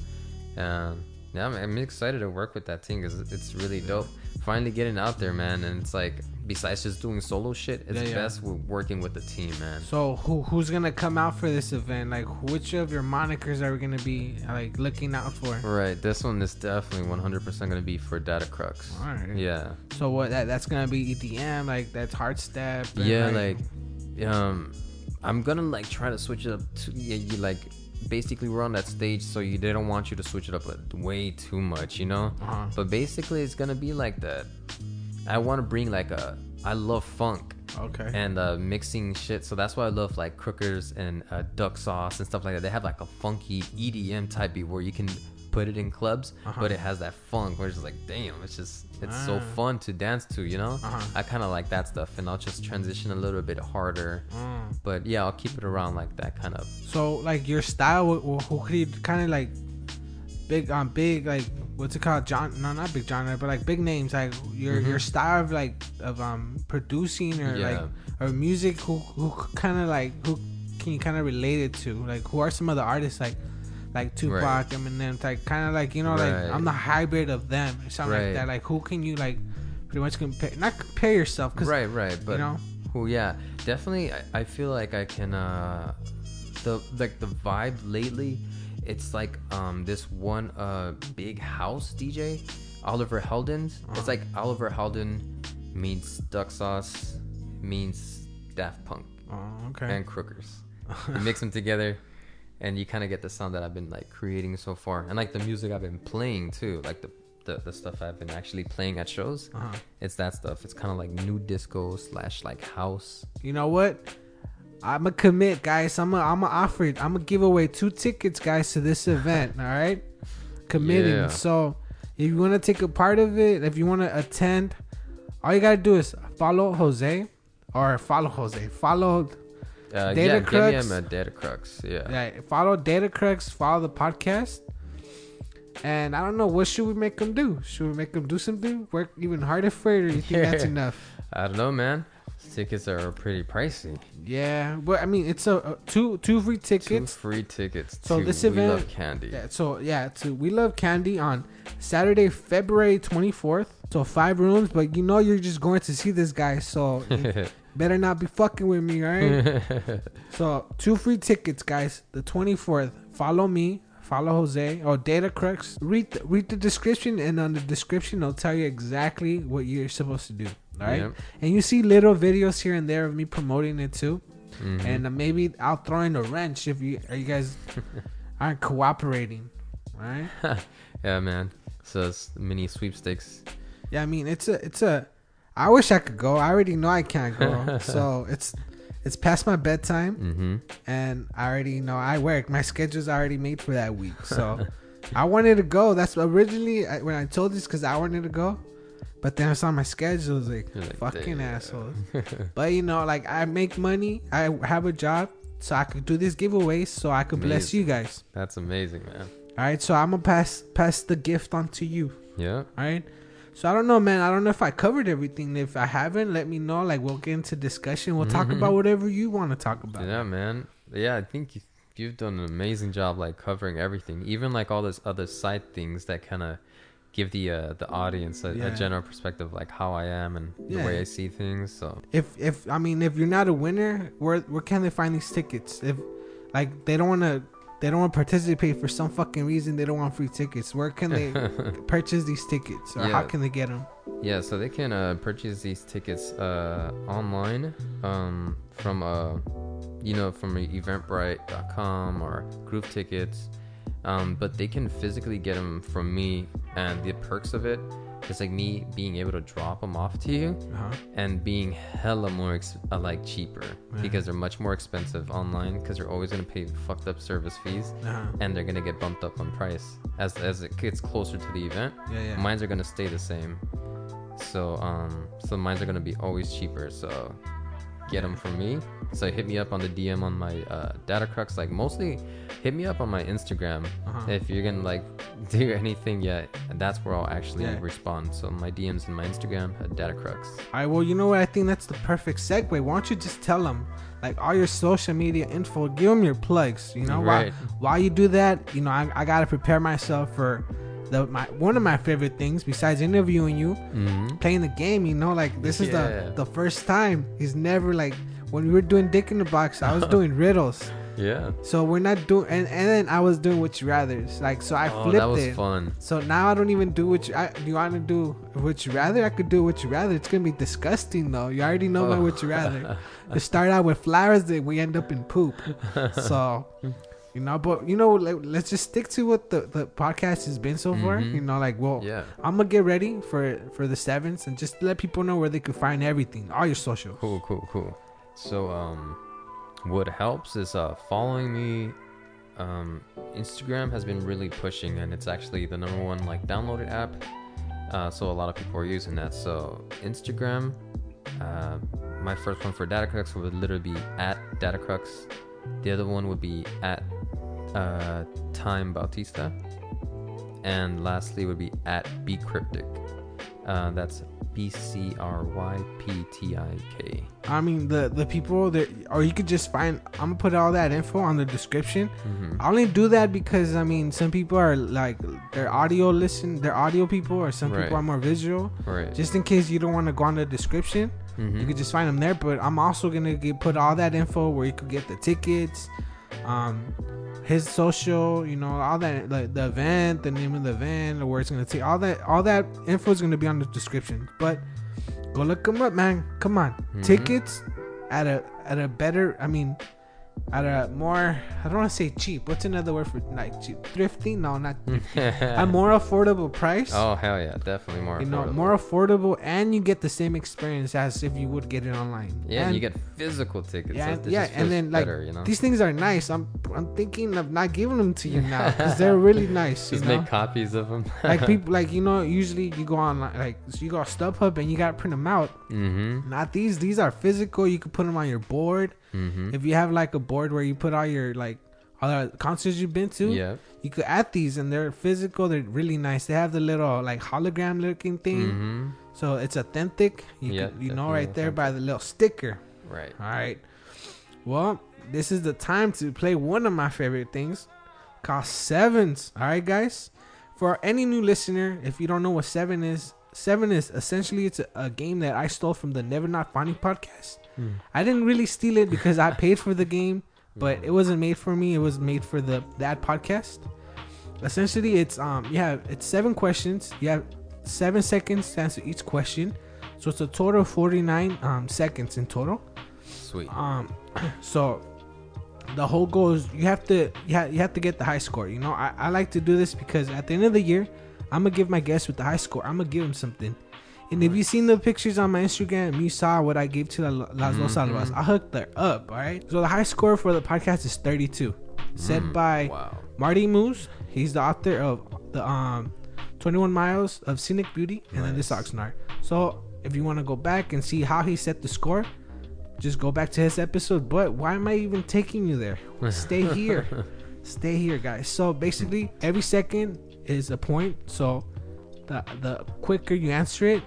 And yeah, I'm, I'm excited to work with that team because it's really dope. Finally getting out there, man. And it's like besides just doing solo shit, it's Yeah, yeah. best with working with the team, man. So who who's gonna come out for this event? Like which of your monikers are we gonna be like looking out for? Right, this one is definitely 100% gonna be for Data Crux. Alright. Yeah, So what that that's gonna be EDM like that's hard step. and, yeah, like, um, I'm gonna like try to switch it up to yeah, you like basically we're on that stage, so you they don't want you to switch it up way too much, you know. Uh-huh. But basically, it's gonna be like that. I want to bring like a. I love funk okay. and uh, mixing shit, so that's why I love like Crookers and uh, Duck Sauce and stuff like that. They have like a funky EDM type beat where you can put it in clubs, Uh-huh. but it has that funk where it's just like, damn, it's just it's so Ah. fun to dance to, you know. Uh-huh. I kind of like that stuff, and I'll just transition a little bit harder. Mm. But yeah, I'll keep it around like that kind of. So like your style, wh- wh- who could you kind of like big um big like what's it called John? No, not big John, but like big names. Like your Mhm. your style of like of um producing or Yeah. like or music. Who who kind of like who can you kind of relate it to? Like who are some of the artists like like Tupac, Right. Eminem, like kind of like you know like I'm the hybrid of them or something Right. like that. Like who can you like pretty much compare? Not compare yourself because Right, right, but you know. Well, yeah, definitely. I, I feel like I can. uh The like the vibe lately, it's like um this one uh big house DJ, Oliver Heldens. Uh-huh. It's like Oliver Helden means Duck Sauce means Daft Punk Oh, okay. and Crookers. you mix them together, and you kind of get the sound that I've been like creating so far, and like the music I've been playing too, like the. The, the stuff I've been actually playing at shows, Uh-huh. it's that stuff. It's kind of like new disco slash like house. You know what? I'm gonna commit, guys. I'm gonna I'm gonna offer it. I'm gonna give away two tickets, guys, to this event. all right, committing. Yeah. So if you want to take a part of it, if you want to attend, all you gotta do is follow Jose or follow Jose. Follow Uh, Data yeah, Crux. me him at Data Crux. Yeah. yeah, follow Data Crux. Follow the podcast. And I don't know what should we make them do. Should we make them do something? Work even harder for it, or you think that's enough? I don't know, man. Tickets are pretty pricey. Yeah, but I mean, it's a, a two two free tickets. Two free tickets So to this We event- Love Kandy. Yeah, so yeah, so we love Kandy on Saturday, February twenty fourth. So five rooms, but you know you're just going to see this guy, so better not be fucking with me, right? so two free tickets, guys. The twenty fourth. Follow me, follow Jose or Data Crux. Read the, read the description, and on the description, it'll tell you exactly what you're supposed to do. All right, Yep. and you see little videos here and there of me promoting it too, Mhm. and uh, maybe I'll throw in a wrench if you are you guys aren't cooperating. All right. yeah, man. So it's mini sweepstakes. Yeah, I mean it's a it's a. I wish I could go. I already know I can't go, so it's it's past my bedtime, Mm-hmm. and I already know I work. My schedule's already made for that week, so I wanted to go. That's originally I, when I told this because I wanted to go, but then I saw my schedule. I was like, like, fucking "Damn." asshole. But you know, like I make money. I have a job, so I could do this giveaways, so I could bless you guys. That's amazing, man. All right, so I'm gonna pass pass the gift on to you. Yeah. All right. So I don't know, man. I don't know if I covered everything. If I haven't, let me know. Like we'll get into discussion. We'll talk Mhm. about whatever you want to talk about. Yeah, man. Yeah, I think you, you've done an amazing job, like covering everything, even like all those other side things that kind of give the uh, the audience a, Yeah. a general perspective, like how I am and Yeah. the way I see things. So If if I mean if you're not a winner, where where can they find these tickets? If like they don't want to they don't want to participate for some fucking reason, they don't want free tickets. Where can they purchase these tickets, or how can they get them? yeah, so they can uh, purchase these tickets uh, online um, from uh, you know from Eventbrite.com or Groove Tickets, um, but they can physically get them from me. And the perks of it is like me being able to drop them off to you. Uh-huh. and being hella more ex- uh, like cheaper Yeah. because they're much more expensive online because you're always gonna pay fucked up service fees Uh-huh. and they're gonna get bumped up on price as as it gets closer to the event. Yeah, yeah. Mines are gonna stay the same. So um so mines are gonna be always cheaper. So get them from me. So hit me up on the DM on my uh, data crux. Like mostly, hit me up on my Instagram Uh-huh. if you're gonna like do anything yet. And that's where I'll actually Yeah. respond. So my DMs and my Instagram at data crux. All right. Well, you know what? I think that's the perfect segue. Why don't you just tell them, like, all your social media info? Give them your plugs. You know, Right. while while you do that, you know, I, I gotta prepare myself for the my one of my favorite things besides interviewing you, Mm-hmm. playing the game. You know, like this is Yeah. the the first time. He's never like when we were doing Dick in the Box. I was doing riddles. Yeah. So we're not doing, and, and then I was doing which rather's. Like, so I oh, flipped that was it. fun. So now I don't even do which. you. I, do you want to do which rather? I could do which rather. It's gonna be disgusting though. You already know my Oh. what you rather. to start out with flowers, then we end up in poop. So, you know, but you know, like, let's just stick to what the, the podcast has been so far. Mhm. You know, like, well, Yeah. I'm gonna get ready for for the sevens and just let people know where they could find everything, all your socials. Cool, cool, cool. So, um, what helps is uh, following me. Um, Instagram has been really pushing, and it's actually the number one like downloaded app. Uh, so a lot of people are using that. So Instagram, uh, my first one for DataCrux would literally be at DataCrux. The other one would be at uh, Time Bautista, and lastly would be at B-Cryptik. Uh, that's B C R Y P T I K. I mean, the the people that, or you could just find. I'm gonna put all that info on the description. Mm-hmm. I only do that because I mean, some people are like they're audio listen, they're audio people, or some Right. people are more visual. Right. Just in case you don't want to go on the description, Mhm. you could just find them there. But I'm also gonna get, put all that info where you could get the tickets, um, his social, you know, all that, like the event, the name of the event, where it's gonna take. All that, all that info is gonna be on the description. But go look them up, man. Come on, Mhm. tickets at a at a better. I mean. At a more, I don't want to say cheap. What's another word for like cheap? Thrifty? No, not. a more affordable price oh hell yeah, definitely more. you know affordable. more affordable and you get the same experience as if you would get it online Yeah, and you get physical tickets. yeah, so yeah and then like you know. these things are nice i'm i'm thinking of not giving them to you now because they're really nice just know make copies of them. like people like you know usually you go on like so you go on StubHub and you gotta print them out mm-hmm. not these these are physical you can put them on your board Mm-hmm. if you have like a board where you put all your like all the concerts you've been to Yeah. you could add these and they're physical they're really nice they have the little like hologram looking thing Mm-hmm. So it's authentic. You Yeah, can, you know right there by the little sticker. Right. All right. Well, this is the time to play one of my favorite things, called sevens. All right, guys. For any new listener, if you don't know what seven is, seven is essentially it's a, a game that I stole from the Never Not Funny podcast. I didn't really steal it because I paid for the game, but it wasn't made for me. It was made for the that podcast. essentially it's um you have it's seven questions. You have seven seconds to answer each question. So it's a total of 49 um seconds in total. Sweet. Um so the whole goal is you have to you have, you have to get the high score. You know, I, I like to do this because at the end of the year, I'm gonna give my guests with the high score. I'm gonna give them something. And if you seen the pictures on my Instagram, you saw what I gave to La- Las Dos Mhm. Salvas. I hooked her up, all right? So the high score for the podcast is 32. set Mm, by Wow. Marty Moose. He's the author of the um 21 Miles of Scenic Beauty and then this Nice. Oxnard. So if you want to go back and see how he set the score, just go back to his episode. But why am I even taking you there? Stay here. Stay here, guys. So basically, every second is a point. So the the quicker you answer it,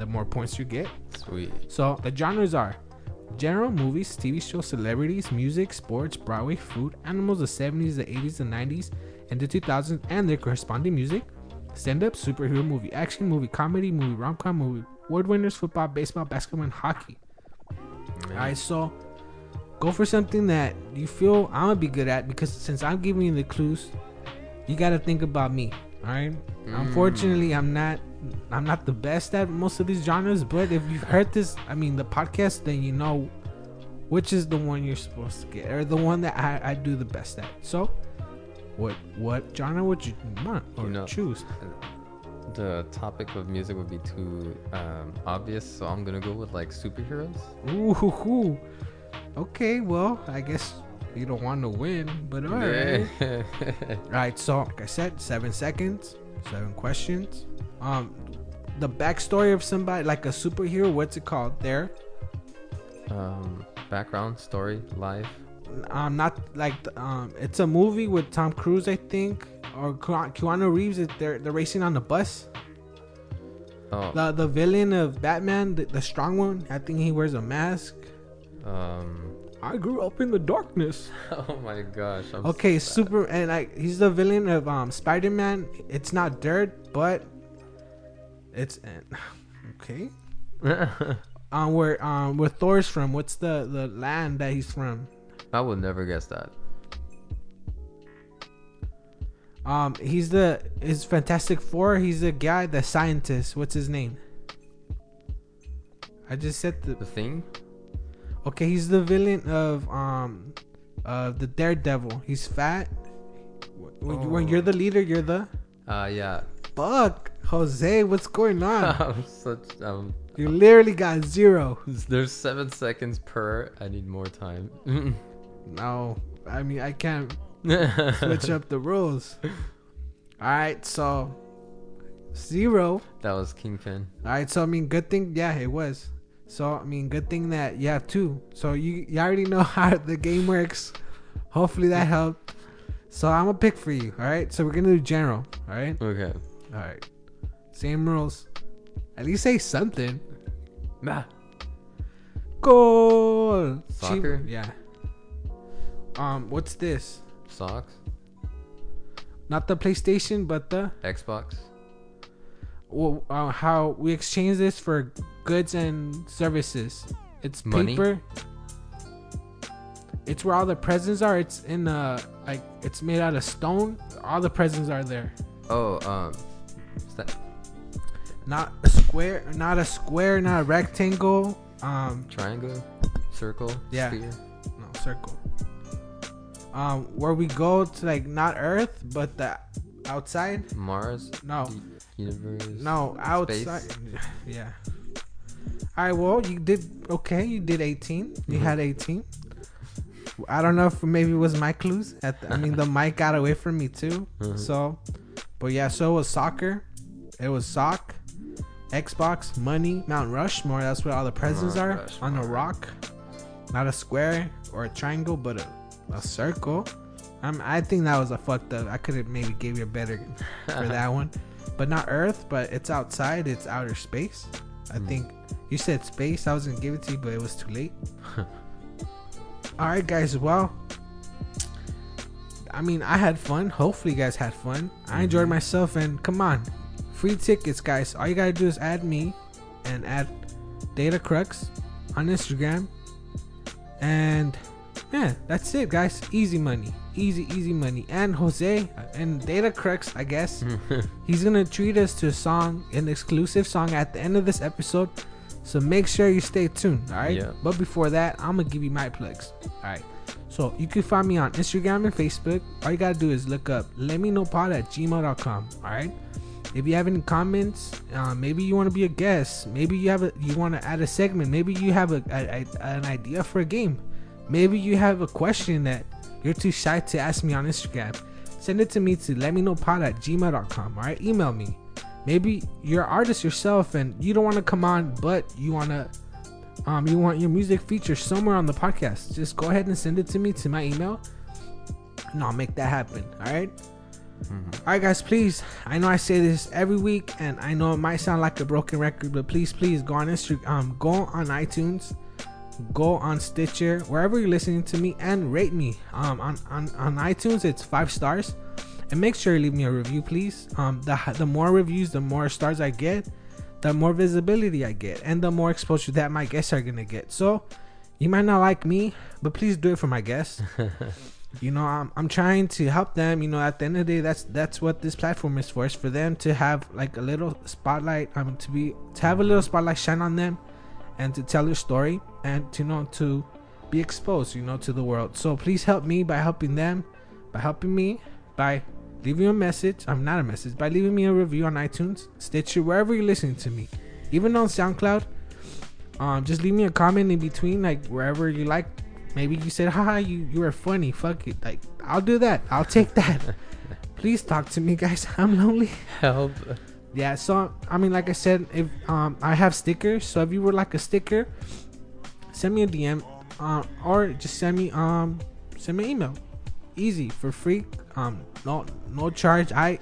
the more points you get. Sweet. So the genres are general movies, TV shows, celebrities, music, sports, Broadway, food, animals, the 70s, the 80s, the 90s, and the 2000s, and their corresponding music. Stand up, superhero movie, action movie, comedy movie, rom com movie, award winners, football, baseball, basketball, and hockey. Man. Alright, so go for something that you feel I'm gonna be good at because since I'm giving you the clues, you gotta think about me. Alright. Mm. Unfortunately, I'm not. I'm not the best at most of these genres, but if you've heard this, I mean, the podcast, then you know which is the one you're supposed to get, or the one that I, I do the best at. So, what what genre would you want or You know- choose? The topic of music would be too um, obvious, so I'm gonna go with like superheroes. Ooh, okay. Well, I guess you don't want to win, but all right. Yeah. Right, so like I said, seven seconds, seven questions. Um, the backstory of somebody like a superhero. What's it called? There, um, background story, life. um, not like um, it's a movie with Tom Cruise, I think, or Keanu Reeves. They're they're racing on the bus. Oh, The the villain of Batman, the, the strong one. I think he wears a mask. um, I grew up in the darkness. oh my gosh. I'm Okay, so super, and like he's the villain of um Spider Man. It's not dirt, but it's okay. Um, where um where Thor's from? What's the the land that he's from? I would never guess that. Um, he's the his Fantastic Four. He's the guy, the scientist. What's his name? I just said the The thing? okay. He's the villain of um, of the Daredevil. He's fat. When, when Oh. you're the leader, you're the Uh, yeah. Fuck Jose. What's going on? I'm such. Um, you literally got zero. there's seven seconds per. I need more time. No, I mean I can't switch up the rules. All right, so zero. That was Kingpin. All right, so I mean, good thing, yeah, it was. So I mean, good thing that you have two. So you you already know how the game works. Hopefully that helped. So I'm gonna pick for you. All right, so we're gonna do general. All right, Okay. All right, same rules. At least say something. Bah. Goal. Soccer? Chi- yeah. Um, what's this? Socks. Not the PlayStation, but the Xbox. well, uh, how we exchange this for goods and services. It's Money? paper. It's where all the presents are. It's in uh like it's made out of stone. All the presents are there. Oh, um, Not a square, not a square, not a rectangle. Um, triangle, circle, Yeah. sphere? no circle. Um, where we go to like not Earth, but the outside. Mars, No, universe. no outside. Yeah. All right. Well, you did okay. You did 18. You Mhm. had 18. I don't know if maybe it was my clues. At the, I mean, the mic got away from me too. Mhm. So, but yeah. So it was soccer. It was sock, Xbox, money, Mount Rushmore. That's where all the presents Mount are on a rock, not a square or a triangle, but a, a circle. I'm, I think that was a fucked up. I could have maybe gave you a better for that one, but not Earth. But it's outside. It's outer space. I Hmm. think you said space. I was gonna give it to you, but it was too late. All right, guys. Well, I mean, I had fun. Hopefully, you guys had fun. I enjoyed Mhm. myself, and come on, free tickets, guys. All you gotta do is add me and add Data Crux on Instagram, and yeah, that's it, guys. Easy money. Easy, easy money. And Jose uh, and Data Crux, I guess, he's gonna treat us to a song, an exclusive song at the end of this episode. So make sure you stay tuned, all right? Yeah. But before that, I'm gonna give you my plugs. All right. So you can find me on Instagram and Facebook. All you gotta do is look up let me know pod at gmail.com. All right. If you have any comments, uh, maybe you want to be a guest. Maybe you have a you want to add a segment. Maybe you have a, a, a- an idea for a game. Maybe you have a question that you're too shy to ask me on Instagram. Send it to me to let me know pod at gmail.com. All right. Email me. Maybe you're an artist yourself and you don't want to come on, but you want to um, you want your music featured somewhere on the podcast, just go ahead and send it to me to my email, and I'll make that happen. All right. All right, guys. Please, I know I say this every week, and I know it might sound like a broken record, but please, please go on Instagram, um, go on iTunes, go on Stitcher, wherever you're listening to me, and rate me. Um, on on on iTunes, it's five stars, and make sure you leave me a review, please. Um, the the more reviews, the more stars I get, the more visibility I get, and the more exposure that my guests are gonna get. So, you might not like me, but please do it for my guests. you know, I'm, I'm trying to help them. You know, at the end of the day, that's that's what this platform is for. Is for them to have like a little spotlight. I mean, to be to have a little spotlight shine on them, and to tell their story, and to you know to be exposed. You know, to the world. So please help me by helping them, by helping me by leaving a message. I'm not a message by leaving me a review on iTunes, Stitcher, wherever you're listening to me, even on SoundCloud. Um, just leave me a comment in between, like wherever you like. Maybe you said, "Haha, you you were funny." Fuck it, like I'll do that. I'll take that. Please talk to me, guys. I'm lonely. Help. Yeah, so I mean, like I said, if um I have stickers, so if you were like a sticker, send me a DM, um, or just send me um send me an email, easy for free, um no no charge. I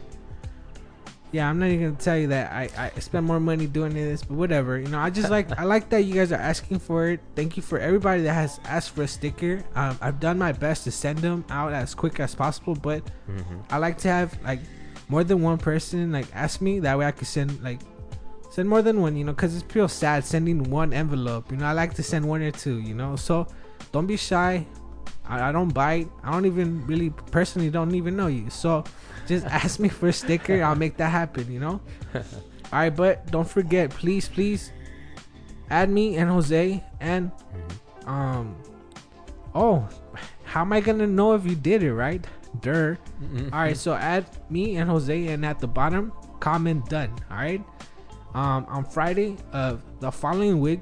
yeah, I'm not even gonna tell you that I I spend more money doing this, but whatever. You know, I just like I like that you guys are asking for it. Thank you for everybody that has asked for a sticker. Um, I've done my best to send them out as quick as possible, but Mhm. I like to have like more than one person like ask me. That way I can send like send more than one. You know, because it's real sad sending one envelope. You know, I like to send one or two. You know, so don't be shy. I, I don't bite. I don't even really personally don't even know you. So just ask me for a sticker. I'll make that happen. You know. All right, but don't forget, please, please, add me and Jose and um. Oh, how am I gonna know if you did it right? Durr. Mhm. All right, so add me and Jose, and at the bottom, comment done. All right. Um, on Friday of the following week,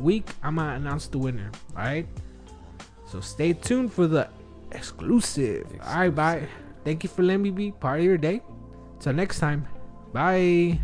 week I'm gonna announce the winner. All right. So stay tuned for the exclusive. All right, bye. Thank you for letting me be part of your day. Till next time, bye.